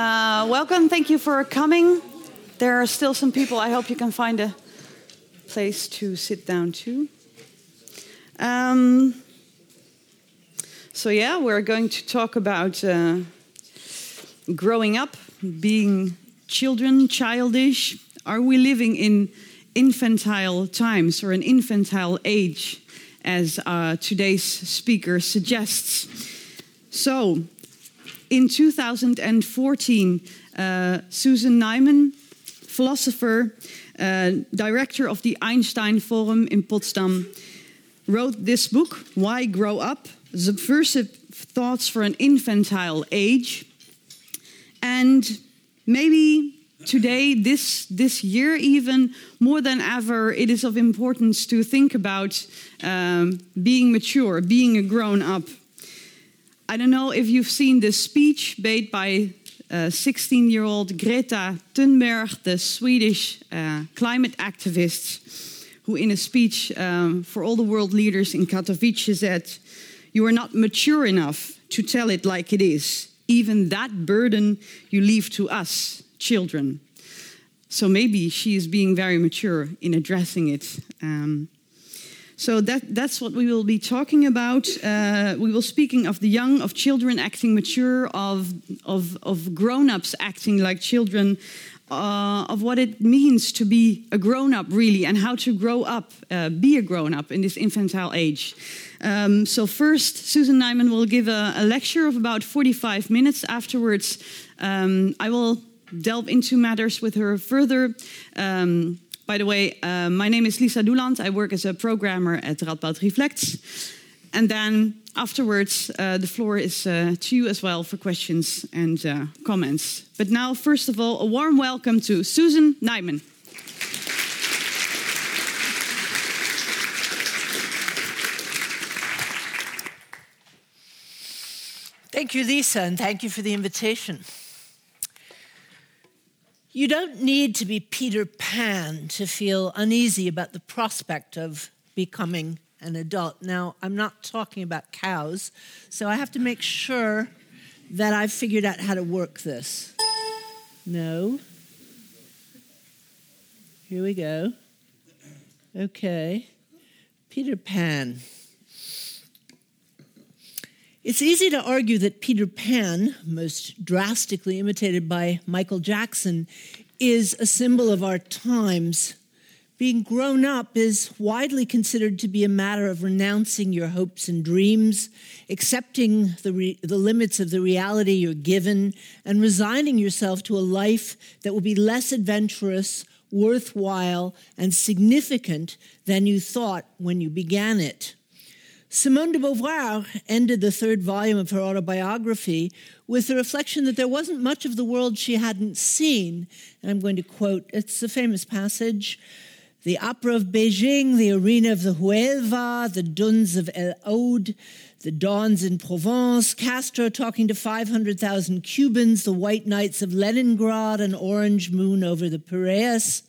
Uh, welcome. Thank you for coming. There are still some people. I hope you can find a place to sit down too. Um, so, yeah, we're going to talk about uh, growing up, being children, childish. Are we living in infantile times or an infantile age, as uh, today's speaker suggests? So, in 2014, uh, Susan Neiman, philosopher, uh, director of the Einstein Forum in Potsdam, wrote this book, Why Grow Up? Subversive Thoughts for an Infantile Age. And maybe today, this, this year, even more than ever, it is of importance to think about um, being mature, being a grown up. I don't know if you've seen the speech made by 16 uh, Greta Thunberg, the Swedish uh, climate activist, who, in a speech um, for all the world leaders in Katowice, said, You are not mature enough to tell it like it is. Even that burden you leave to us, children. So maybe she is being very mature in addressing it. Um, so that, that's what we will be talking about. Uh, we will speaking of the young, of children acting mature, of, of, of grown-ups acting like children, uh, of what it means to be a grown-up really, and how to grow up, uh, be a grown-up in this infantile age. Um, so first, Susan Neiman will give a, a, lecture of about 45 minutes. Afterwards, um, I will delve into matters with her further. Um, by the way, uh, my name is Lisa Doeland. I work as a programmer at Radboud Reflects. And then afterwards, uh, the floor is uh, to you as well for questions and uh, comments. But now, first of all, a warm welcome to Susan Neiman. Thank you, Lisa, and thank you for the invitation. You don't need to be Peter Pan to feel uneasy about the prospect of becoming an adult. Now, I'm not talking about cows, so I have to make sure that I've figured out how to work this. No. Here we go. Okay. Peter Pan. It's easy to argue that Peter Pan, most drastically imitated by Michael Jackson, is a symbol of our times. Being grown up is widely considered to be a matter of renouncing your hopes and dreams, accepting the, re- the limits of the reality you're given, and resigning yourself to a life that will be less adventurous, worthwhile, and significant than you thought when you began it. Simone de Beauvoir ended the third volume of her autobiography with the reflection that there wasn't much of the world she hadn't seen. And I'm going to quote, it's a famous passage. The opera of Beijing, the arena of the Huelva, the duns of El Oued, the dawns in Provence, Castro talking to 500,000 Cubans, the white nights of Leningrad, an orange moon over the Piraeus.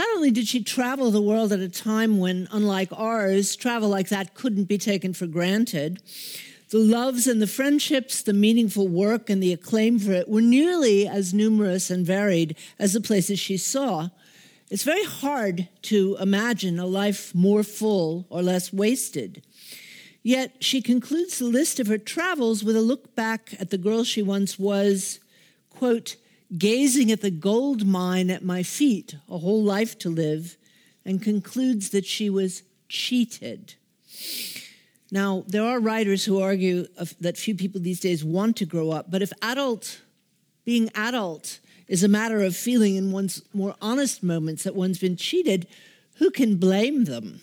Not only did she travel the world at a time when, unlike ours, travel like that couldn't be taken for granted, the loves and the friendships, the meaningful work and the acclaim for it were nearly as numerous and varied as the places she saw. It's very hard to imagine a life more full or less wasted. Yet she concludes the list of her travels with a look back at the girl she once was, quote, gazing at the gold mine at my feet, a whole life to live, and concludes that she was cheated. Now, there are writers who argue that few people these days want to grow up, but if adult, being adult, is a matter of feeling in one's more honest moments that one's been cheated, who can blame them?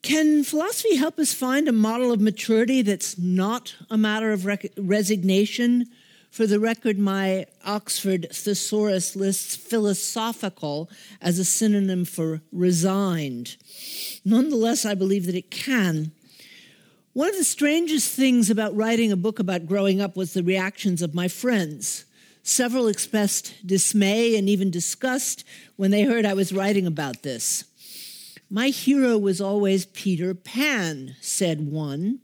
Can philosophy help us find a model of maturity that's not a matter of rec- resignation, for the record, my Oxford thesaurus lists philosophical as a synonym for resigned. Nonetheless, I believe that it can. One of the strangest things about writing a book about growing up was the reactions of my friends. Several expressed dismay and even disgust when they heard I was writing about this. My hero was always Peter Pan, said one.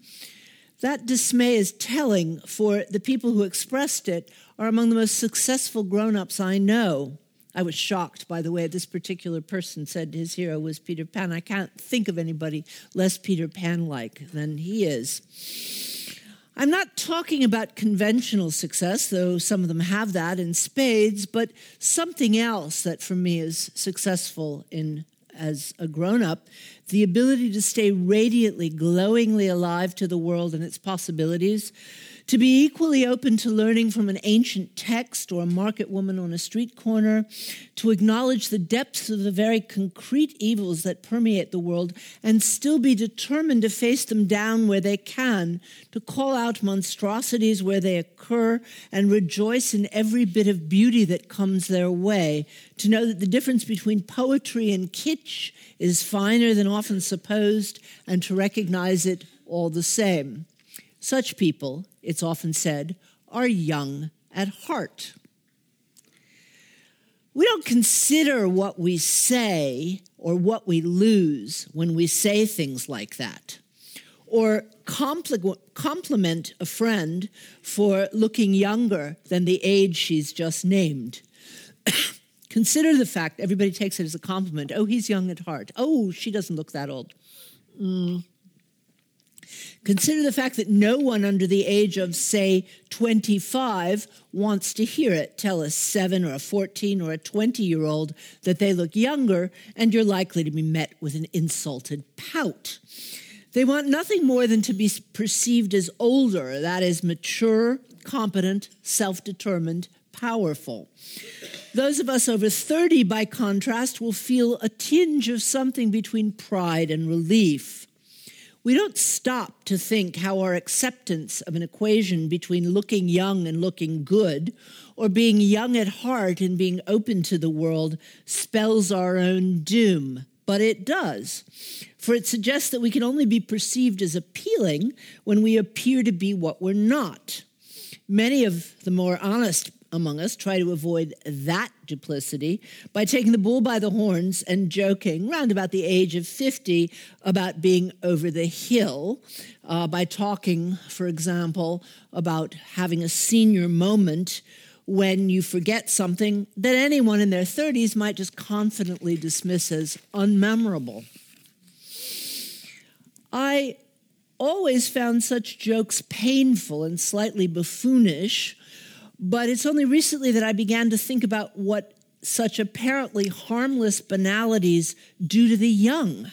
That dismay is telling, for the people who expressed it are among the most successful grown ups I know. I was shocked by the way this particular person said his hero was Peter Pan. I can't think of anybody less Peter Pan like than he is. I'm not talking about conventional success, though some of them have that in spades, but something else that for me is successful in as a grown up, the ability to stay radiantly, glowingly alive to the world and its possibilities, to be equally open to learning from an ancient text or a market woman on a street corner, to acknowledge the depths of the very concrete evils that permeate the world, and still be determined to face them down where they can, to call out monstrosities where they occur, and rejoice in every bit of beauty that comes their way, to know that the difference between poetry and kitsch is finer than often supposed, and to recognize it all the same. Such people, it's often said, are young at heart. We don't consider what we say or what we lose when we say things like that, or compliment a friend for looking younger than the age she's just named. consider the fact everybody takes it as a compliment. Oh, he's young at heart. Oh, she doesn't look that old. Mm, Consider the fact that no one under the age of, say, 25 wants to hear it. Tell a 7 or a 14 or a 20 year old that they look younger, and you're likely to be met with an insulted pout. They want nothing more than to be perceived as older, that is, mature, competent, self determined, powerful. Those of us over 30, by contrast, will feel a tinge of something between pride and relief. We don't stop to think how our acceptance of an equation between looking young and looking good, or being young at heart and being open to the world, spells our own doom. But it does, for it suggests that we can only be perceived as appealing when we appear to be what we're not. Many of the more honest among us try to avoid that duplicity by taking the bull by the horns and joking round about the age of 50 about being over the hill, uh, by talking, for example, about having a senior moment when you forget something that anyone in their 30s might just confidently dismiss as unmemorable. I always found such jokes painful and slightly buffoonish but it's only recently that I began to think about what such apparently harmless banalities do to the young.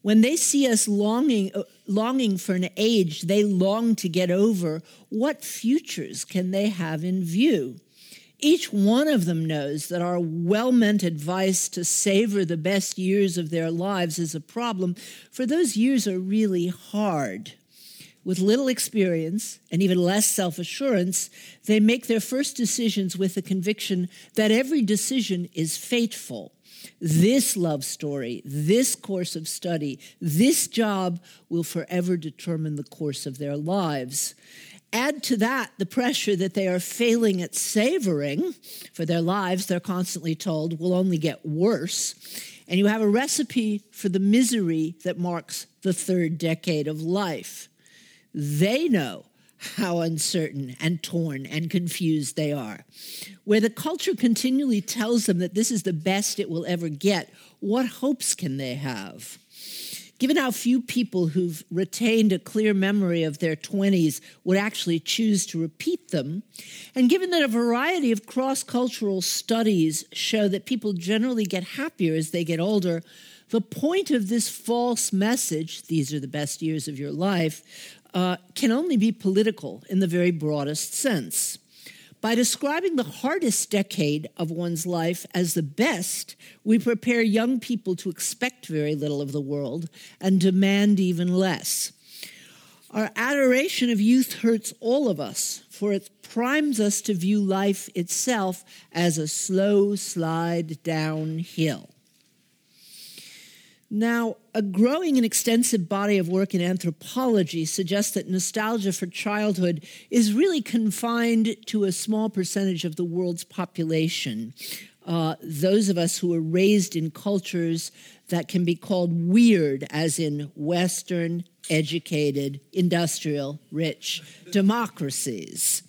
When they see us longing, uh, longing for an age they long to get over, what futures can they have in view? Each one of them knows that our well meant advice to savor the best years of their lives is a problem, for those years are really hard. With little experience and even less self assurance, they make their first decisions with the conviction that every decision is fateful. This love story, this course of study, this job will forever determine the course of their lives. Add to that the pressure that they are failing at savoring, for their lives, they're constantly told, will only get worse. And you have a recipe for the misery that marks the third decade of life. They know how uncertain and torn and confused they are. Where the culture continually tells them that this is the best it will ever get, what hopes can they have? Given how few people who've retained a clear memory of their 20s would actually choose to repeat them, and given that a variety of cross cultural studies show that people generally get happier as they get older, the point of this false message, these are the best years of your life, uh, can only be political in the very broadest sense. By describing the hardest decade of one's life as the best, we prepare young people to expect very little of the world and demand even less. Our adoration of youth hurts all of us, for it primes us to view life itself as a slow slide downhill. Now, a growing and extensive body of work in anthropology suggests that nostalgia for childhood is really confined to a small percentage of the world's population. uh, those of us who were raised in cultures that can be called weird, as in Western, educated, industrial, rich democracies.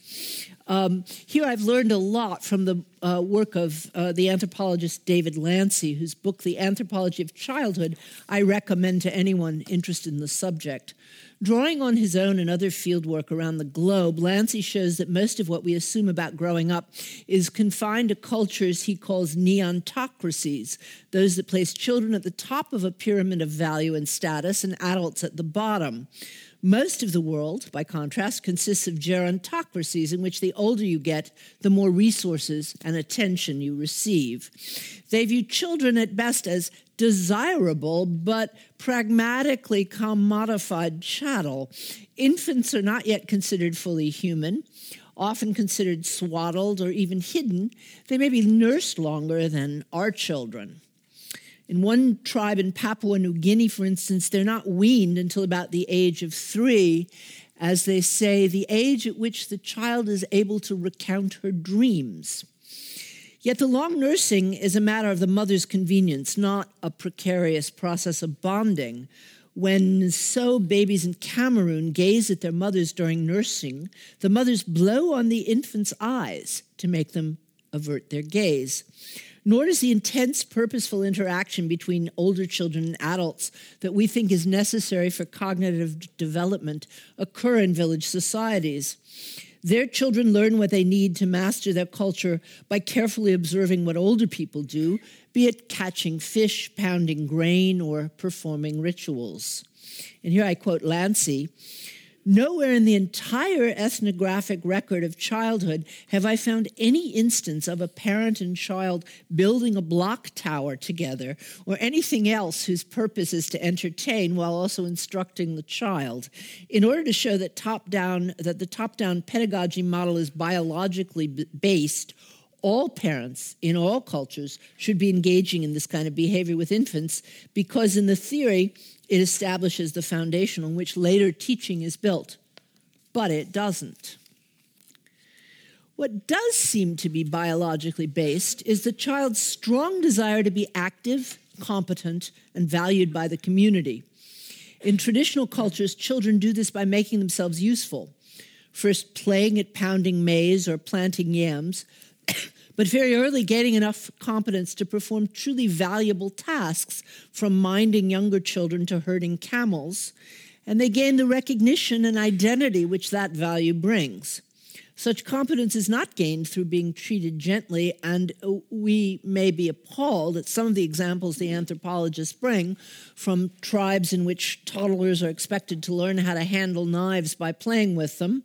Um, here I've learned a lot from the uh, work of uh, the anthropologist David Lancy, whose book, The Anthropology of Childhood, I recommend to anyone interested in the subject. Drawing on his own and other fieldwork around the globe, Lancy shows that most of what we assume about growing up is confined to cultures he calls neontocracies, those that place children at the top of a pyramid of value and status and adults at the bottom. Most of the world, by contrast, consists of gerontocracies in which the older you get, the more resources and attention you receive. They view children at best as desirable but pragmatically commodified chattel. Infants are not yet considered fully human. Often considered swaddled or even hidden, they may be nursed longer than our children. In one tribe in Papua New Guinea, for instance, they're not weaned until about the age of three, as they say, the age at which the child is able to recount her dreams. Yet the long nursing is a matter of the mother's convenience, not a precarious process of bonding. When Nso babies in Cameroon gaze at their mothers during nursing, the mothers blow on the infant's eyes to make them avert their gaze nor does the intense, purposeful interaction between older children and adults that we think is necessary for cognitive development occur in village societies. Their children learn what they need to master their culture by carefully observing what older people do, be it catching fish, pounding grain, or performing rituals. And here I quote Lancy Nowhere in the entire ethnographic record of childhood have I found any instance of a parent and child building a block tower together or anything else whose purpose is to entertain while also instructing the child. In order to show that top down that the top down pedagogy model is biologically based all parents in all cultures should be engaging in this kind of behavior with infants because, in the theory, it establishes the foundation on which later teaching is built. But it doesn't. What does seem to be biologically based is the child's strong desire to be active, competent, and valued by the community. In traditional cultures, children do this by making themselves useful, first playing at pounding maize or planting yams, but very early gaining enough competence to perform truly valuable tasks, from minding younger children to herding camels, and they gain the recognition and identity which that value brings. Such competence is not gained through being treated gently, and we may be appalled at some of the examples the anthropologists bring from tribes in which toddlers are expected to learn how to handle knives by playing with them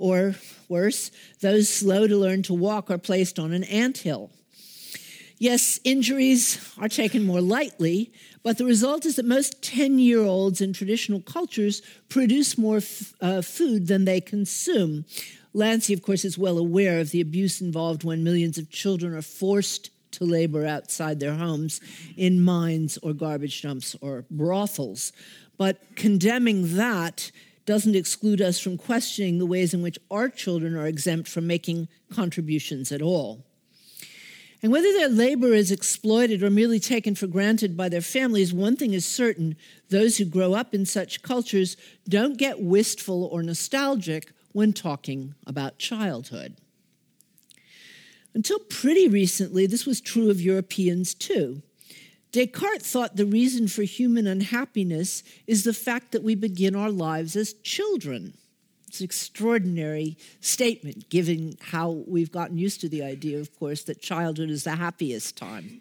or worse, those slow to learn to walk are placed on an ant hill. Yes, injuries are taken more lightly, but the result is that most 10 year olds in traditional cultures produce more f- uh, food than they consume. Lancy, of course, is well aware of the abuse involved when millions of children are forced to labor outside their homes in mines or garbage dumps or brothels. But condemning that doesn't exclude us from questioning the ways in which our children are exempt from making contributions at all. And whether their labor is exploited or merely taken for granted by their families, one thing is certain those who grow up in such cultures don't get wistful or nostalgic when talking about childhood. Until pretty recently, this was true of Europeans too. Descartes thought the reason for human unhappiness is the fact that we begin our lives as children. It's an extraordinary statement, given how we've gotten used to the idea, of course, that childhood is the happiest time.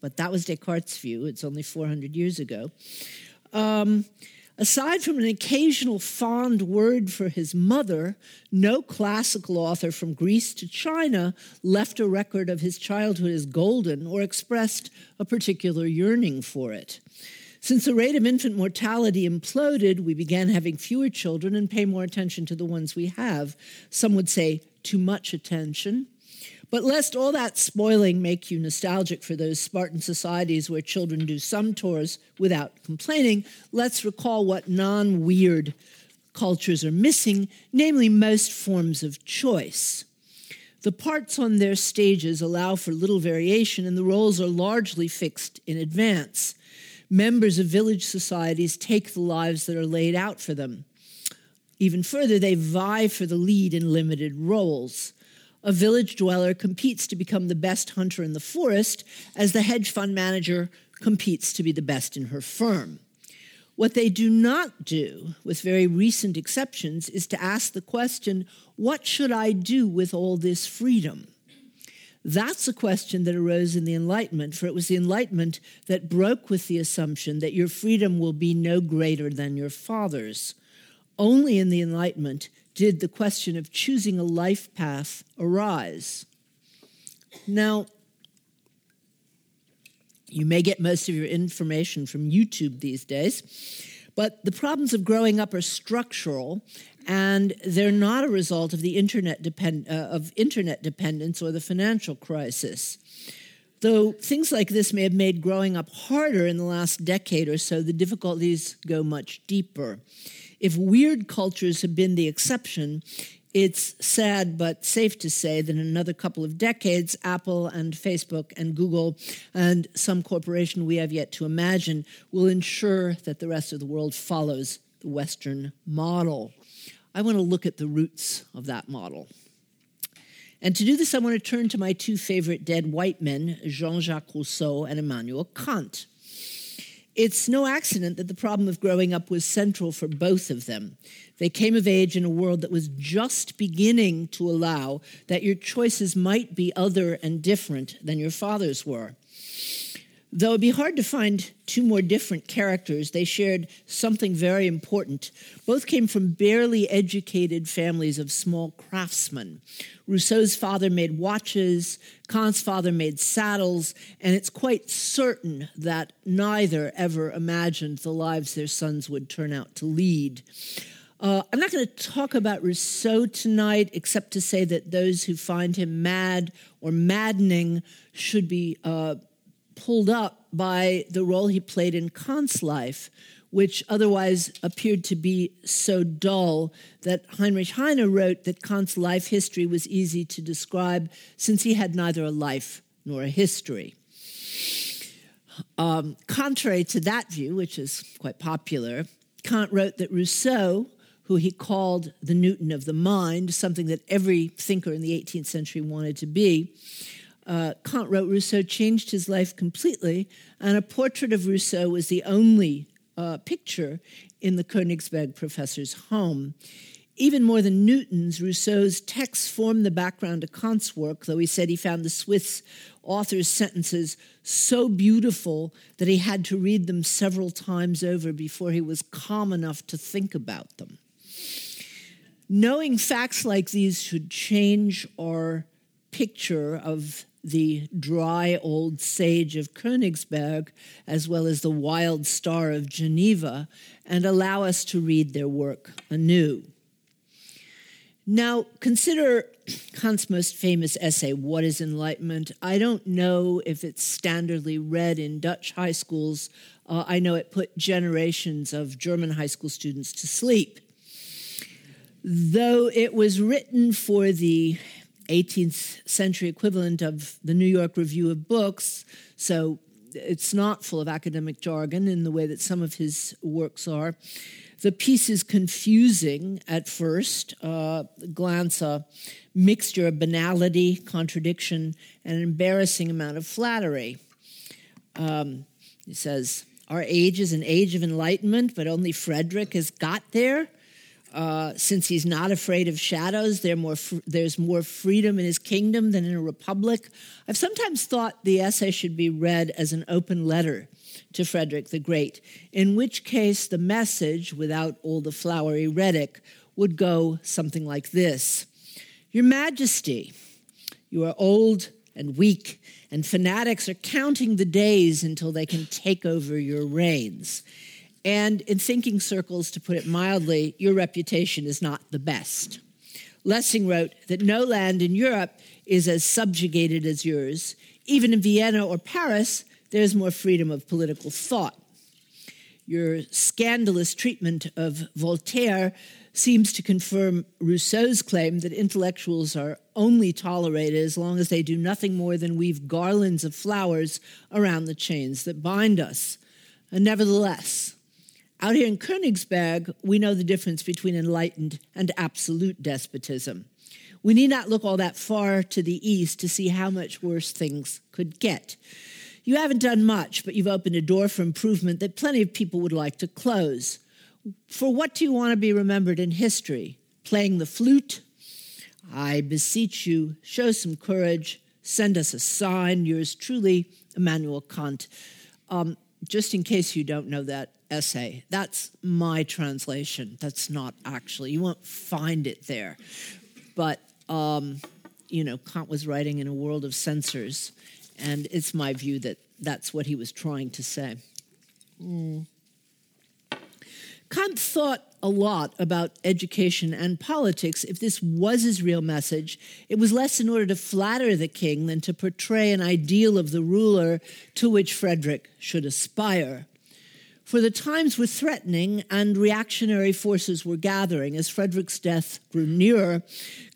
But that was Descartes' view. It's only 400 years ago. Um, Aside from an occasional fond word for his mother, no classical author from Greece to China left a record of his childhood as golden or expressed a particular yearning for it. Since the rate of infant mortality imploded, we began having fewer children and pay more attention to the ones we have. Some would say too much attention. But lest all that spoiling make you nostalgic for those Spartan societies where children do some chores without complaining, let's recall what non weird cultures are missing, namely most forms of choice. The parts on their stages allow for little variation, and the roles are largely fixed in advance. Members of village societies take the lives that are laid out for them. Even further, they vie for the lead in limited roles. A village dweller competes to become the best hunter in the forest, as the hedge fund manager competes to be the best in her firm. What they do not do, with very recent exceptions, is to ask the question what should I do with all this freedom? That's a question that arose in the Enlightenment, for it was the Enlightenment that broke with the assumption that your freedom will be no greater than your father's. Only in the Enlightenment did the question of choosing a life path arise. Now, you may get most of your information from YouTube these days, but the problems of growing up are structural and they're not a result of the internet depend, uh, of internet dependence or the financial crisis. Though things like this may have made growing up harder in the last decade or so, the difficulties go much deeper. If weird cultures have been the exception, it's sad but safe to say that in another couple of decades, Apple and Facebook and Google and some corporation we have yet to imagine will ensure that the rest of the world follows the Western model. I want to look at the roots of that model. And to do this, I want to turn to my two favorite dead white men, Jean Jacques Rousseau and Immanuel Kant. It's no accident that the problem of growing up was central for both of them. They came of age in a world that was just beginning to allow that your choices might be other and different than your father's were. Though it'd be hard to find two more different characters, they shared something very important. Both came from barely educated families of small craftsmen. Rousseau's father made watches, Kant's father made saddles, and it's quite certain that neither ever imagined the lives their sons would turn out to lead. Uh, I'm not going to talk about Rousseau tonight, except to say that those who find him mad or maddening should be. Uh, pulled up by the role he played in Kant's life, which otherwise appeared to be so dull that Heinrich Heine wrote that Kant's life history was easy to describe since he had neither a life nor a history. Um, contrary to that view, which is quite popular, Kant wrote that Rousseau, who he called the Newton of the mind, something that every thinker in the 18th century wanted to be, uh, Kant wrote, Rousseau changed his life completely, and a portrait of Rousseau was the only uh, picture in the Königsberg professor's home. Even more than Newton's, Rousseau's texts formed the background to Kant's work, though he said he found the Swiss author's sentences so beautiful that he had to read them several times over before he was calm enough to think about them. Knowing facts like these should change our picture of the dry old sage of Königsberg, as well as the wild star of Geneva, and allow us to read their work anew. Now, consider Kant's most famous essay, What is Enlightenment? I don't know if it's standardly read in Dutch high schools. Uh, I know it put generations of German high school students to sleep. Though it was written for the 18th century equivalent of the New York Review of Books, so it's not full of academic jargon in the way that some of his works are. The piece is confusing at first, uh, glance a mixture of banality, contradiction, and an embarrassing amount of flattery. Um, he says, Our age is an age of enlightenment, but only Frederick has got there. Uh, since he's not afraid of shadows, more fr- there's more freedom in his kingdom than in a republic. I've sometimes thought the essay should be read as an open letter to Frederick the Great, in which case the message, without all the flowery rhetoric, would go something like this Your Majesty, you are old and weak, and fanatics are counting the days until they can take over your reigns. And in thinking circles, to put it mildly, your reputation is not the best. Lessing wrote that no land in Europe is as subjugated as yours. Even in Vienna or Paris, there's more freedom of political thought. Your scandalous treatment of Voltaire seems to confirm Rousseau's claim that intellectuals are only tolerated as long as they do nothing more than weave garlands of flowers around the chains that bind us. And nevertheless, out here in Königsberg, we know the difference between enlightened and absolute despotism. We need not look all that far to the east to see how much worse things could get. You haven't done much, but you've opened a door for improvement that plenty of people would like to close. For what do you want to be remembered in history? Playing the flute? I beseech you, show some courage, send us a sign. Yours truly, Immanuel Kant. Um, just in case you don't know that essay, that's my translation. That's not actually, you won't find it there. But um, you know, Kant was writing in a world of censors, and it's my view that that's what he was trying to say. Mm. Kant thought a lot about education and politics. If this was his real message, it was less in order to flatter the king than to portray an ideal of the ruler to which Frederick should aspire. For the times were threatening and reactionary forces were gathering. As Frederick's death grew nearer,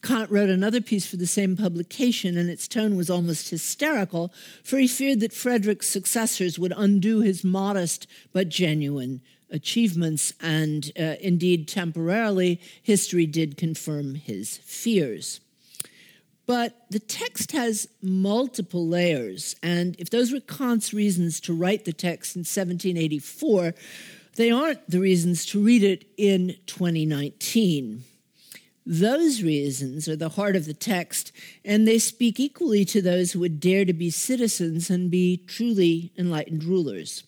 Kant wrote another piece for the same publication, and its tone was almost hysterical, for he feared that Frederick's successors would undo his modest but genuine achievements, and uh, indeed, temporarily, history did confirm his fears. But the text has multiple layers, and if those were Kant's reasons to write the text in 1784, they aren't the reasons to read it in 2019. Those reasons are the heart of the text, and they speak equally to those who would dare to be citizens and be truly enlightened rulers.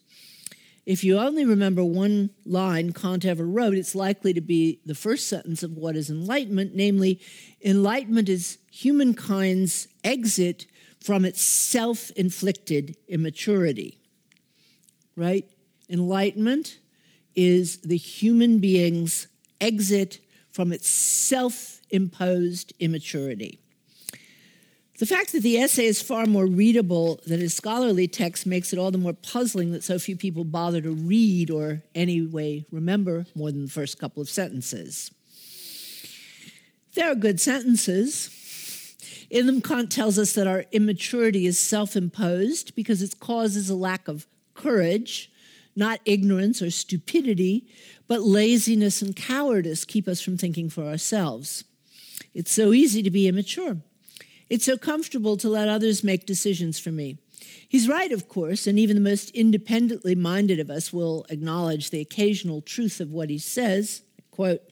If you only remember one line Kant ever wrote, it's likely to be the first sentence of what is enlightenment, namely, enlightenment is humankind's exit from its self inflicted immaturity. Right? Enlightenment is the human being's exit from its self imposed immaturity. The fact that the essay is far more readable than a scholarly text makes it all the more puzzling that so few people bother to read or anyway remember more than the first couple of sentences. There are good sentences. In them, Kant tells us that our immaturity is self imposed because its cause is a lack of courage, not ignorance or stupidity, but laziness and cowardice keep us from thinking for ourselves. It's so easy to be immature. It's so comfortable to let others make decisions for me. He's right, of course, and even the most independently minded of us will acknowledge the occasional truth of what he says. Quote,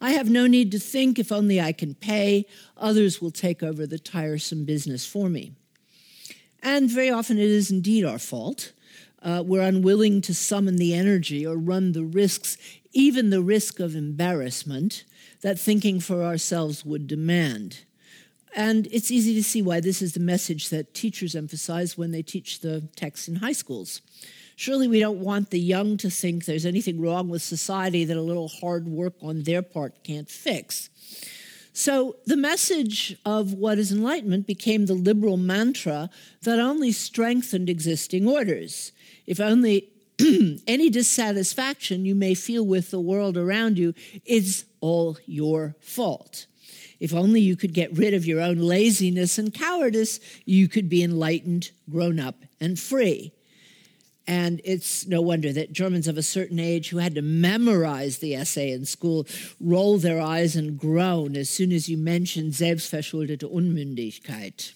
I have no need to think if only I can pay, others will take over the tiresome business for me. And very often it is indeed our fault. Uh, we're unwilling to summon the energy or run the risks, even the risk of embarrassment, that thinking for ourselves would demand. And it's easy to see why this is the message that teachers emphasize when they teach the text in high schools. Surely we don't want the young to think there's anything wrong with society that a little hard work on their part can't fix. So the message of what is enlightenment became the liberal mantra that only strengthened existing orders. If only any dissatisfaction you may feel with the world around you is all your fault. If only you could get rid of your own laziness and cowardice, you could be enlightened, grown up, and free. And it's no wonder that Germans of a certain age who had to memorize the essay in school roll their eyes and groan as soon as you mention selbstverschuldete Unmündigkeit.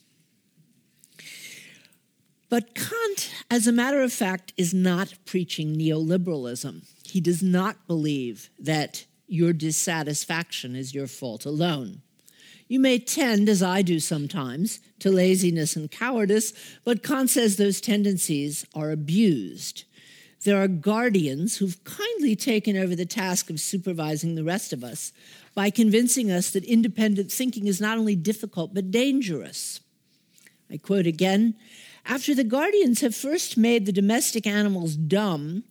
But Kant, as a matter of fact, is not preaching neoliberalism. He does not believe that your dissatisfaction is your fault alone. You may tend, as I do sometimes, to laziness and cowardice, but Kant says those tendencies are abused. There are guardians who've kindly taken over the task of supervising the rest of us by convincing us that independent thinking is not only difficult but dangerous. I quote again After the guardians have first made the domestic animals dumb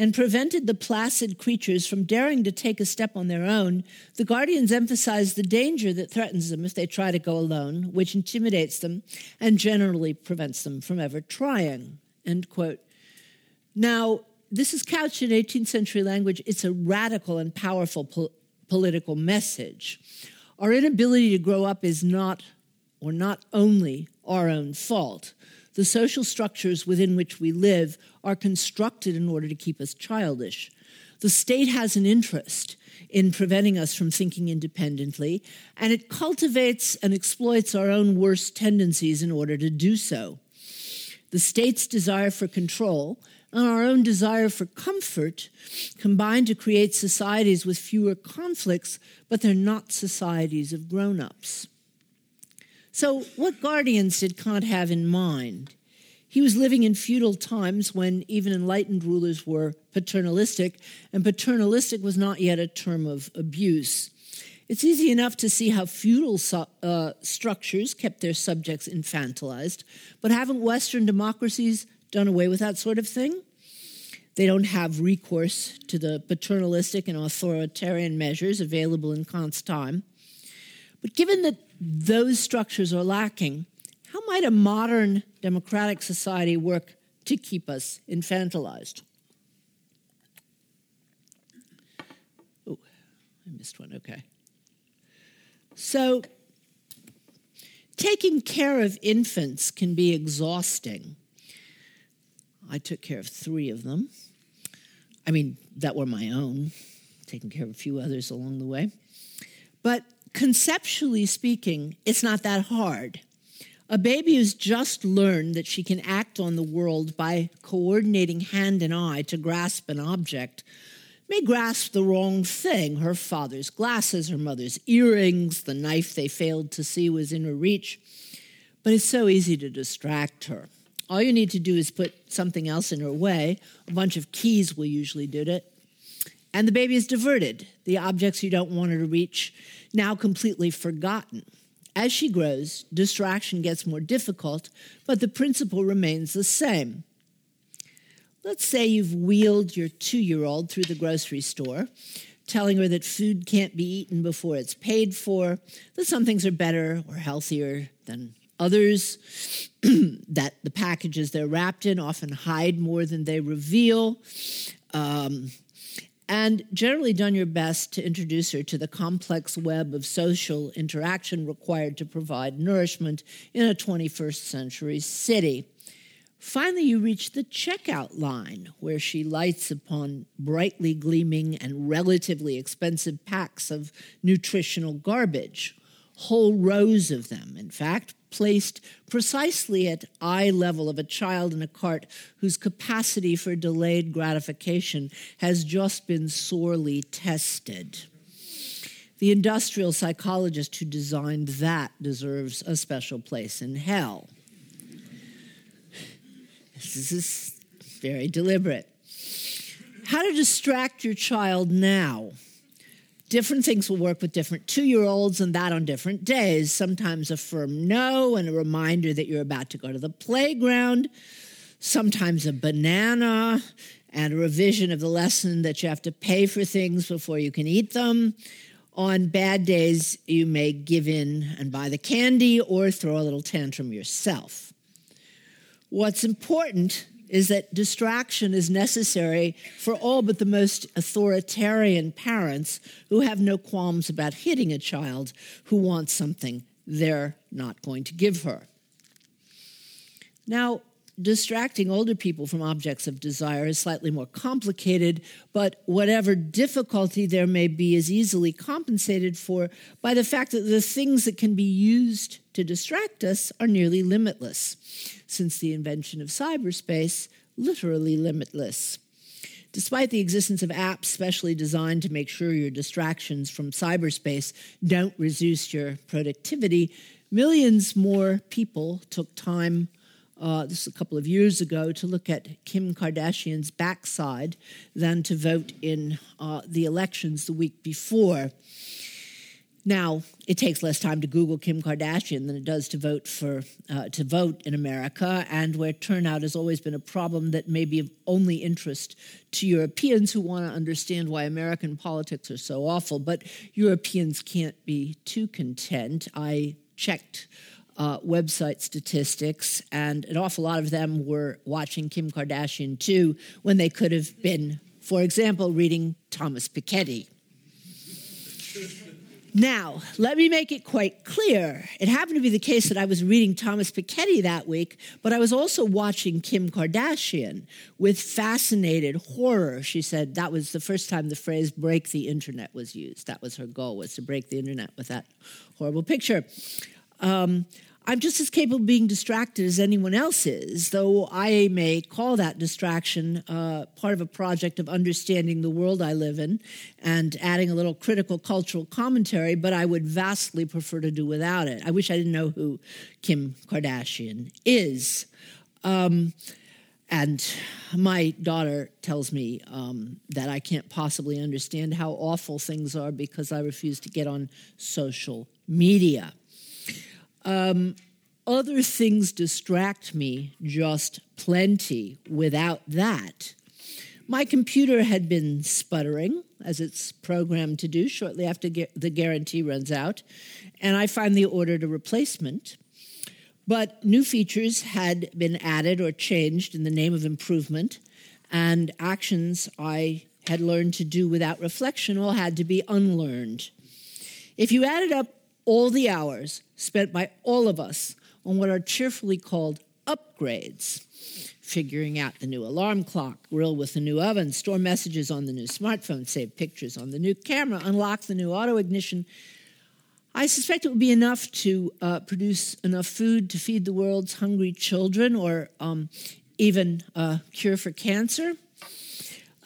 and prevented the placid creatures from daring to take a step on their own, the guardians emphasize the danger that threatens them if they try to go alone, which intimidates them and generally prevents them from ever trying. End quote. Now, this is couched in 18th century language. It's a radical and powerful po- political message. Our inability to grow up is not, or not only, our own fault. The social structures within which we live are constructed in order to keep us childish. The state has an interest in preventing us from thinking independently, and it cultivates and exploits our own worst tendencies in order to do so. The state's desire for control and our own desire for comfort combine to create societies with fewer conflicts, but they're not societies of grown ups. So, what guardians did Kant have in mind? He was living in feudal times when even enlightened rulers were paternalistic, and paternalistic was not yet a term of abuse. It's easy enough to see how feudal uh, structures kept their subjects infantilized, but haven't Western democracies done away with that sort of thing? They don't have recourse to the paternalistic and authoritarian measures available in Kant's time. But given that those structures are lacking, how might a modern democratic society work to keep us infantilized? Oh, I missed one. Okay. So, taking care of infants can be exhausting. I took care of three of them. I mean, that were my own, taking care of a few others along the way. But conceptually speaking, it's not that hard. A baby who's just learned that she can act on the world by coordinating hand and eye to grasp an object may grasp the wrong thing her father's glasses, her mother's earrings, the knife they failed to see was in her reach. But it's so easy to distract her. All you need to do is put something else in her way. A bunch of keys will usually do it. And the baby is diverted. The objects you don't want her to reach now completely forgotten. As she grows, distraction gets more difficult, but the principle remains the same. Let's say you've wheeled your two year old through the grocery store, telling her that food can't be eaten before it's paid for, that some things are better or healthier than others, that the packages they're wrapped in often hide more than they reveal, um, and generally done your best to introduce her to the complex web of social interaction required to provide nourishment in a 21st century city. Finally, you reach the checkout line, where she lights upon brightly gleaming and relatively expensive packs of nutritional garbage, whole rows of them, in fact, placed precisely at eye level of a child in a cart whose capacity for delayed gratification has just been sorely tested. The industrial psychologist who designed that deserves a special place in hell. This is very deliberate. How to distract your child now? Different things will work with different two year olds and that on different days. Sometimes a firm no and a reminder that you're about to go to the playground. Sometimes a banana and a revision of the lesson that you have to pay for things before you can eat them. On bad days, you may give in and buy the candy or throw a little tantrum yourself. What's important is that distraction is necessary for all but the most authoritarian parents who have no qualms about hitting a child who wants something they're not going to give her. Now, distracting older people from objects of desire is slightly more complicated, but whatever difficulty there may be is easily compensated for by the fact that the things that can be used to distract us are nearly limitless, since the invention of cyberspace, literally limitless. Despite the existence of apps specially designed to make sure your distractions from cyberspace don't reduce your productivity, millions more people took time uh, this is a couple of years ago, to look at Kim Kardashian's backside than to vote in uh, the elections the week before. Now, it takes less time to Google Kim Kardashian than it does to vote for uh, to vote in America, and where turnout has always been a problem that may be of only interest to Europeans who want to understand why American politics are so awful. But Europeans can't be too content. I checked uh, website statistics, and an awful lot of them were watching Kim Kardashian too when they could have been, for example, reading Thomas Piketty. Now, let me make it quite clear. It happened to be the case that I was reading Thomas Piketty that week, but I was also watching Kim Kardashian with fascinated horror. She said that was the first time the phrase break the internet was used. That was her goal, was to break the internet with that horrible picture. Um, I'm just as capable of being distracted as anyone else is, though I may call that distraction uh, part of a project of understanding the world I live in and adding a little critical cultural commentary, but I would vastly prefer to do without it. I wish I didn't know who Kim Kardashian is. Um, and my daughter tells me um, that I can't possibly understand how awful things are because I refuse to get on social media. Um, other things distract me just plenty without that. My computer had been sputtering, as it's programmed to do, shortly after the guarantee runs out, and I finally ordered a replacement. But new features had been added or changed in the name of improvement, and actions I had learned to do without reflection all had to be unlearned. If you added up all the hours spent by all of us on what are cheerfully called upgrades figuring out the new alarm clock, grill with the new oven, store messages on the new smartphone, save pictures on the new camera, unlock the new auto ignition. I suspect it would be enough to uh, produce enough food to feed the world's hungry children or um, even a cure for cancer.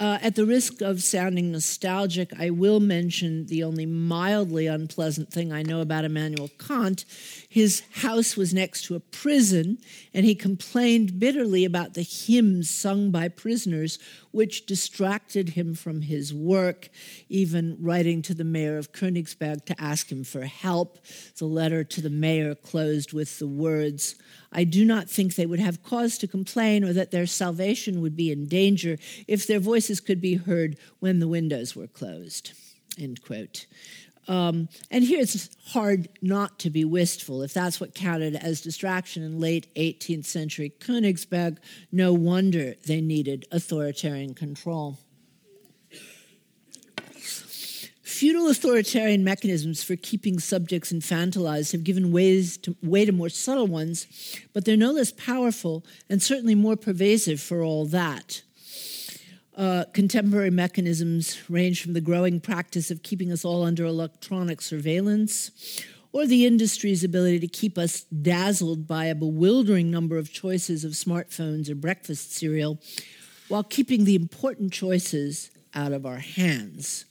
Uh, at the risk of sounding nostalgic, I will mention the only mildly unpleasant thing I know about Immanuel Kant. His house was next to a prison, and he complained bitterly about the hymns sung by prisoners, which distracted him from his work, even writing to the mayor of Königsberg to ask him for help. The letter to the mayor closed with the words, I do not think they would have cause to complain or that their salvation would be in danger if their voices could be heard when the windows were closed. End quote. Um, and here it's hard not to be wistful. If that's what counted as distraction in late 18th century Königsberg, no wonder they needed authoritarian control. Feudal authoritarian mechanisms for keeping subjects infantilized have given ways to, way to more subtle ones, but they're no less powerful and certainly more pervasive for all that. Uh, contemporary mechanisms range from the growing practice of keeping us all under electronic surveillance or the industry's ability to keep us dazzled by a bewildering number of choices of smartphones or breakfast cereal while keeping the important choices out of our hands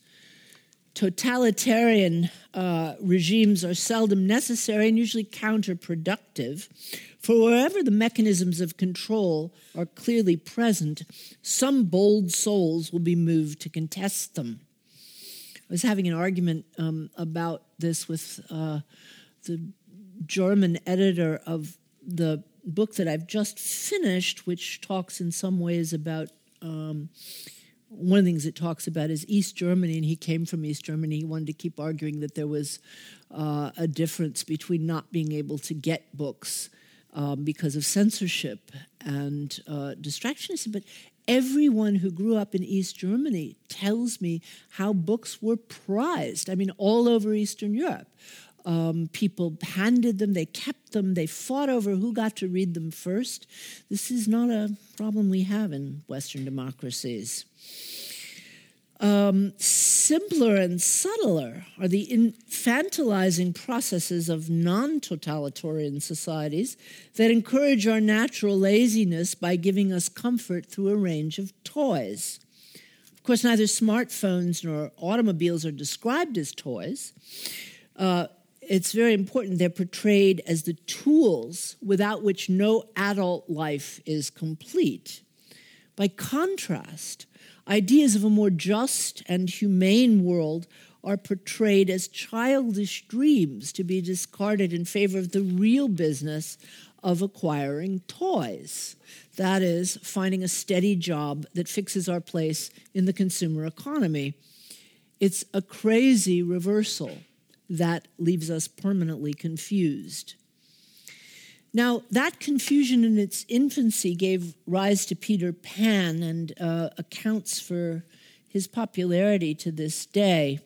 totalitarian uh, regimes are seldom necessary and usually counterproductive. For wherever the mechanisms of control are clearly present, some bold souls will be moved to contest them. I was having an argument um, about this with uh, the German editor of the book that I've just finished, which talks in some ways about um, one of the things it talks about is East Germany, and he came from East Germany. He wanted to keep arguing that there was uh, a difference between not being able to get books um, because of censorship and uh, distraction. But everyone who grew up in East Germany tells me how books were prized. I mean, all over Eastern Europe. Um, people handed them, they kept them, they fought over who got to read them first. This is not a problem we have in Western democracies. Um, simpler and subtler are the infantilizing processes of non totalitarian societies that encourage our natural laziness by giving us comfort through a range of toys. Of course, neither smartphones nor automobiles are described as toys. Uh, it's very important they're portrayed as the tools without which no adult life is complete. By contrast, ideas of a more just and humane world are portrayed as childish dreams to be discarded in favor of the real business of acquiring toys. That is, finding a steady job that fixes our place in the consumer economy. It's a crazy reversal that leaves us permanently confused. Now, that confusion in its infancy gave rise to Peter Pan and uh, accounts for his popularity to this day.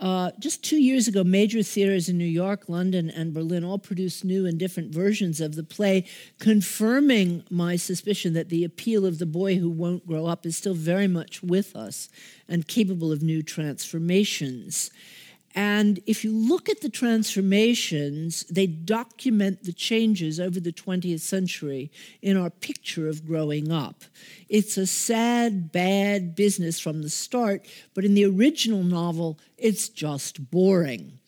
Uh, just two years ago, major theaters in New York, London, and Berlin all produced new and different versions of the play, confirming my suspicion that the appeal of the boy who won't grow up is still very much with us and capable of new transformations. And if you look at the transformations, they document the changes over the 20th century in our picture of growing up. It's a sad, bad business from the start, but in the original novel, it's just boring.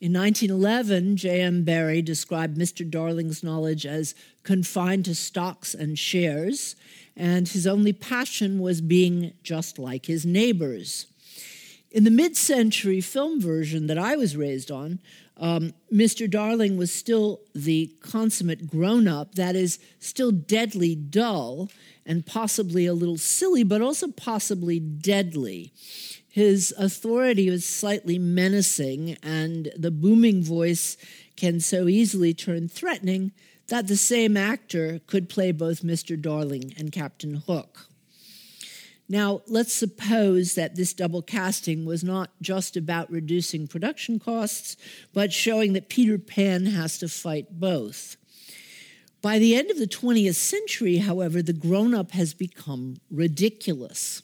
In 1911, J.M. Barrie described Mr. Darling's knowledge as confined to stocks and shares, and his only passion was being just like his neighbors. In the mid century film version that I was raised on, um, Mr. Darling was still the consummate grown up, that is, still deadly dull and possibly a little silly, but also possibly deadly. His authority was slightly menacing, and the booming voice can so easily turn threatening that the same actor could play both Mr. Darling and Captain Hook. Now, let's suppose that this double casting was not just about reducing production costs, but showing that Peter Pan has to fight both. By the end of the 20th century, however, the grown up has become ridiculous.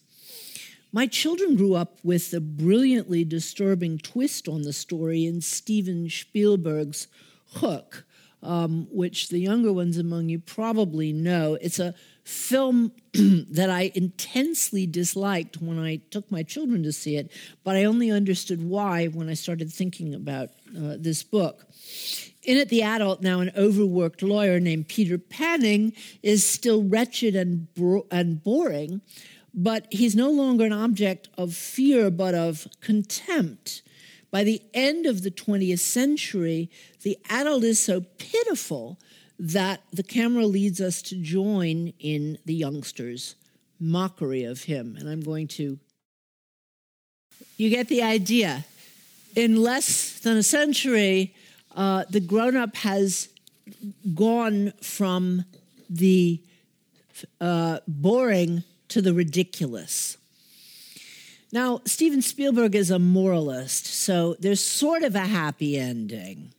My children grew up with the brilliantly disturbing twist on the story in Steven Spielberg's Hook, um, which the younger ones among you probably know. It's a film that I intensely disliked when I took my children to see it, but I only understood why when I started thinking about uh, this book. In it, the adult, now an overworked lawyer named Peter Panning, is still wretched and, bro- and boring, but he's no longer an object of fear but of contempt. By the end of the 20th century, the adult is so pitiful that the camera leads us to join in the youngsters' mockery of him. And I'm going to. You get the idea. In less than a century, uh, the grown up has gone from the uh, boring to the ridiculous. Now, Steven Spielberg is a moralist, so there's sort of a happy ending.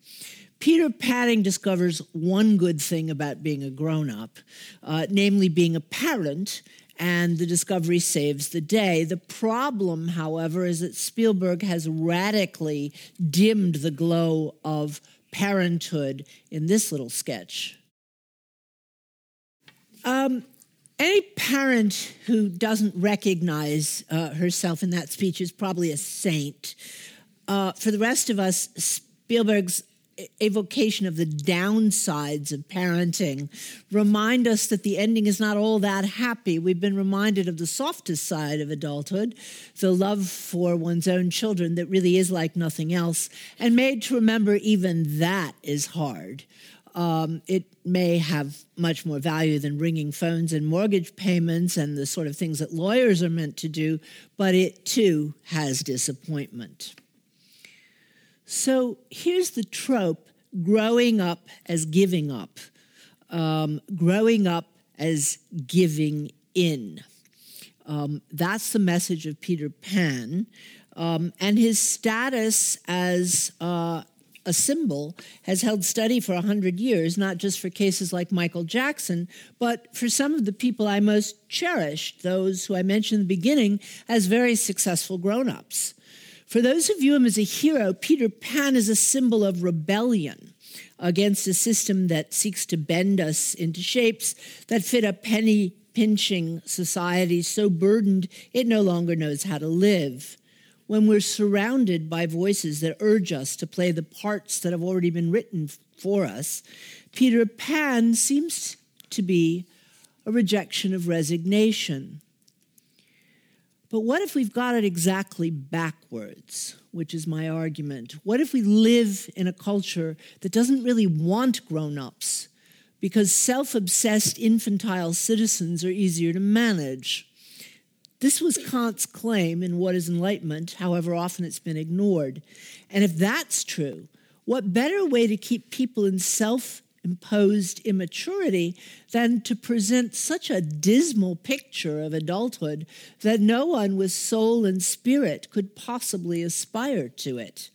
Peter Panning discovers one good thing about being a grown up, uh, namely being a parent, and the discovery saves the day. The problem, however, is that Spielberg has radically dimmed the glow of parenthood in this little sketch. Um, any parent who doesn't recognize uh, herself in that speech is probably a saint. Uh, for the rest of us, Spielberg's evocation of the downsides of parenting remind us that the ending is not all that happy. We've been reminded of the softest side of adulthood, the love for one's own children that really is like nothing else, and made to remember even that is hard. Um, it may have much more value than ringing phones and mortgage payments and the sort of things that lawyers are meant to do, but it too has disappointment. So here's the trope growing up as giving up, um, growing up as giving in. Um, that's the message of Peter Pan. Um, and his status as uh, a symbol has held steady for 100 years, not just for cases like Michael Jackson, but for some of the people I most cherished, those who I mentioned in the beginning as very successful grown ups. For those who view him as a hero, Peter Pan is a symbol of rebellion against a system that seeks to bend us into shapes that fit a penny pinching society so burdened it no longer knows how to live. When we're surrounded by voices that urge us to play the parts that have already been written for us, Peter Pan seems to be a rejection of resignation. But what if we've got it exactly backwards, which is my argument? What if we live in a culture that doesn't really want grown ups because self obsessed infantile citizens are easier to manage? This was Kant's claim in What is Enlightenment, however often it's been ignored. And if that's true, what better way to keep people in self imposed immaturity than to present such a dismal picture of adulthood that no one with soul and spirit could possibly aspire to it.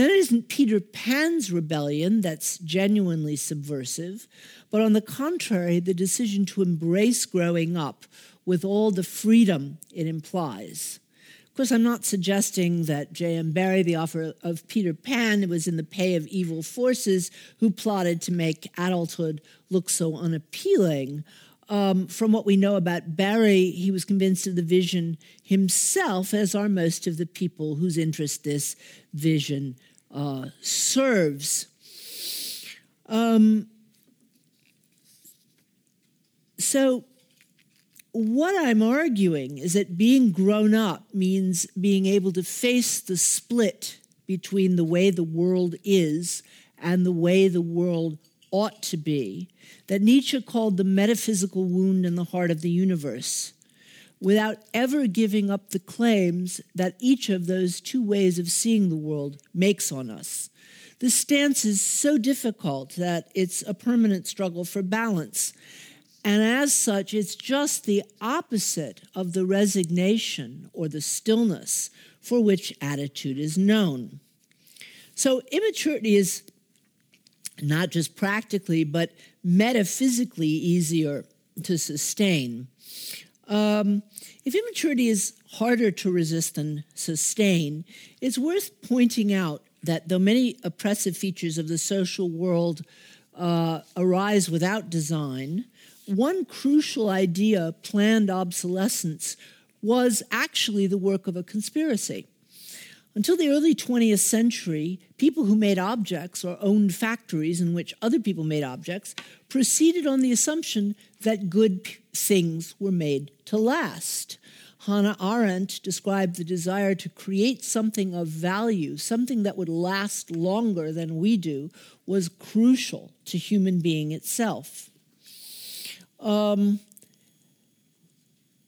Then it isn't Peter Pan's rebellion that's genuinely subversive, but on the contrary, the decision to embrace growing up with all the freedom it implies. Of course, I'm not suggesting that J.M. Barrie, the author of Peter Pan, was in the pay of evil forces who plotted to make adulthood look so unappealing. Um, from what we know about Barrie, he was convinced of the vision himself, as are most of the people whose interest this vision uh, serves. Um, so, what I'm arguing is that being grown up means being able to face the split between the way the world is and the way the world ought to be, that Nietzsche called the metaphysical wound in the heart of the universe, without ever giving up the claims that each of those two ways of seeing the world makes on us. The stance is so difficult that it's a permanent struggle for balance. And as such, it's just the opposite of the resignation or the stillness for which attitude is known. So, immaturity is not just practically, but metaphysically easier to sustain. Um, if immaturity is harder to resist than sustain, it's worth pointing out that though many oppressive features of the social world uh, arise without design, one crucial idea, planned obsolescence, was actually the work of a conspiracy. Until the early 20th century, people who made objects or owned factories in which other people made objects proceeded on the assumption that good things were made to last. Hannah Arendt described the desire to create something of value, something that would last longer than we do, was crucial to human being itself. Um,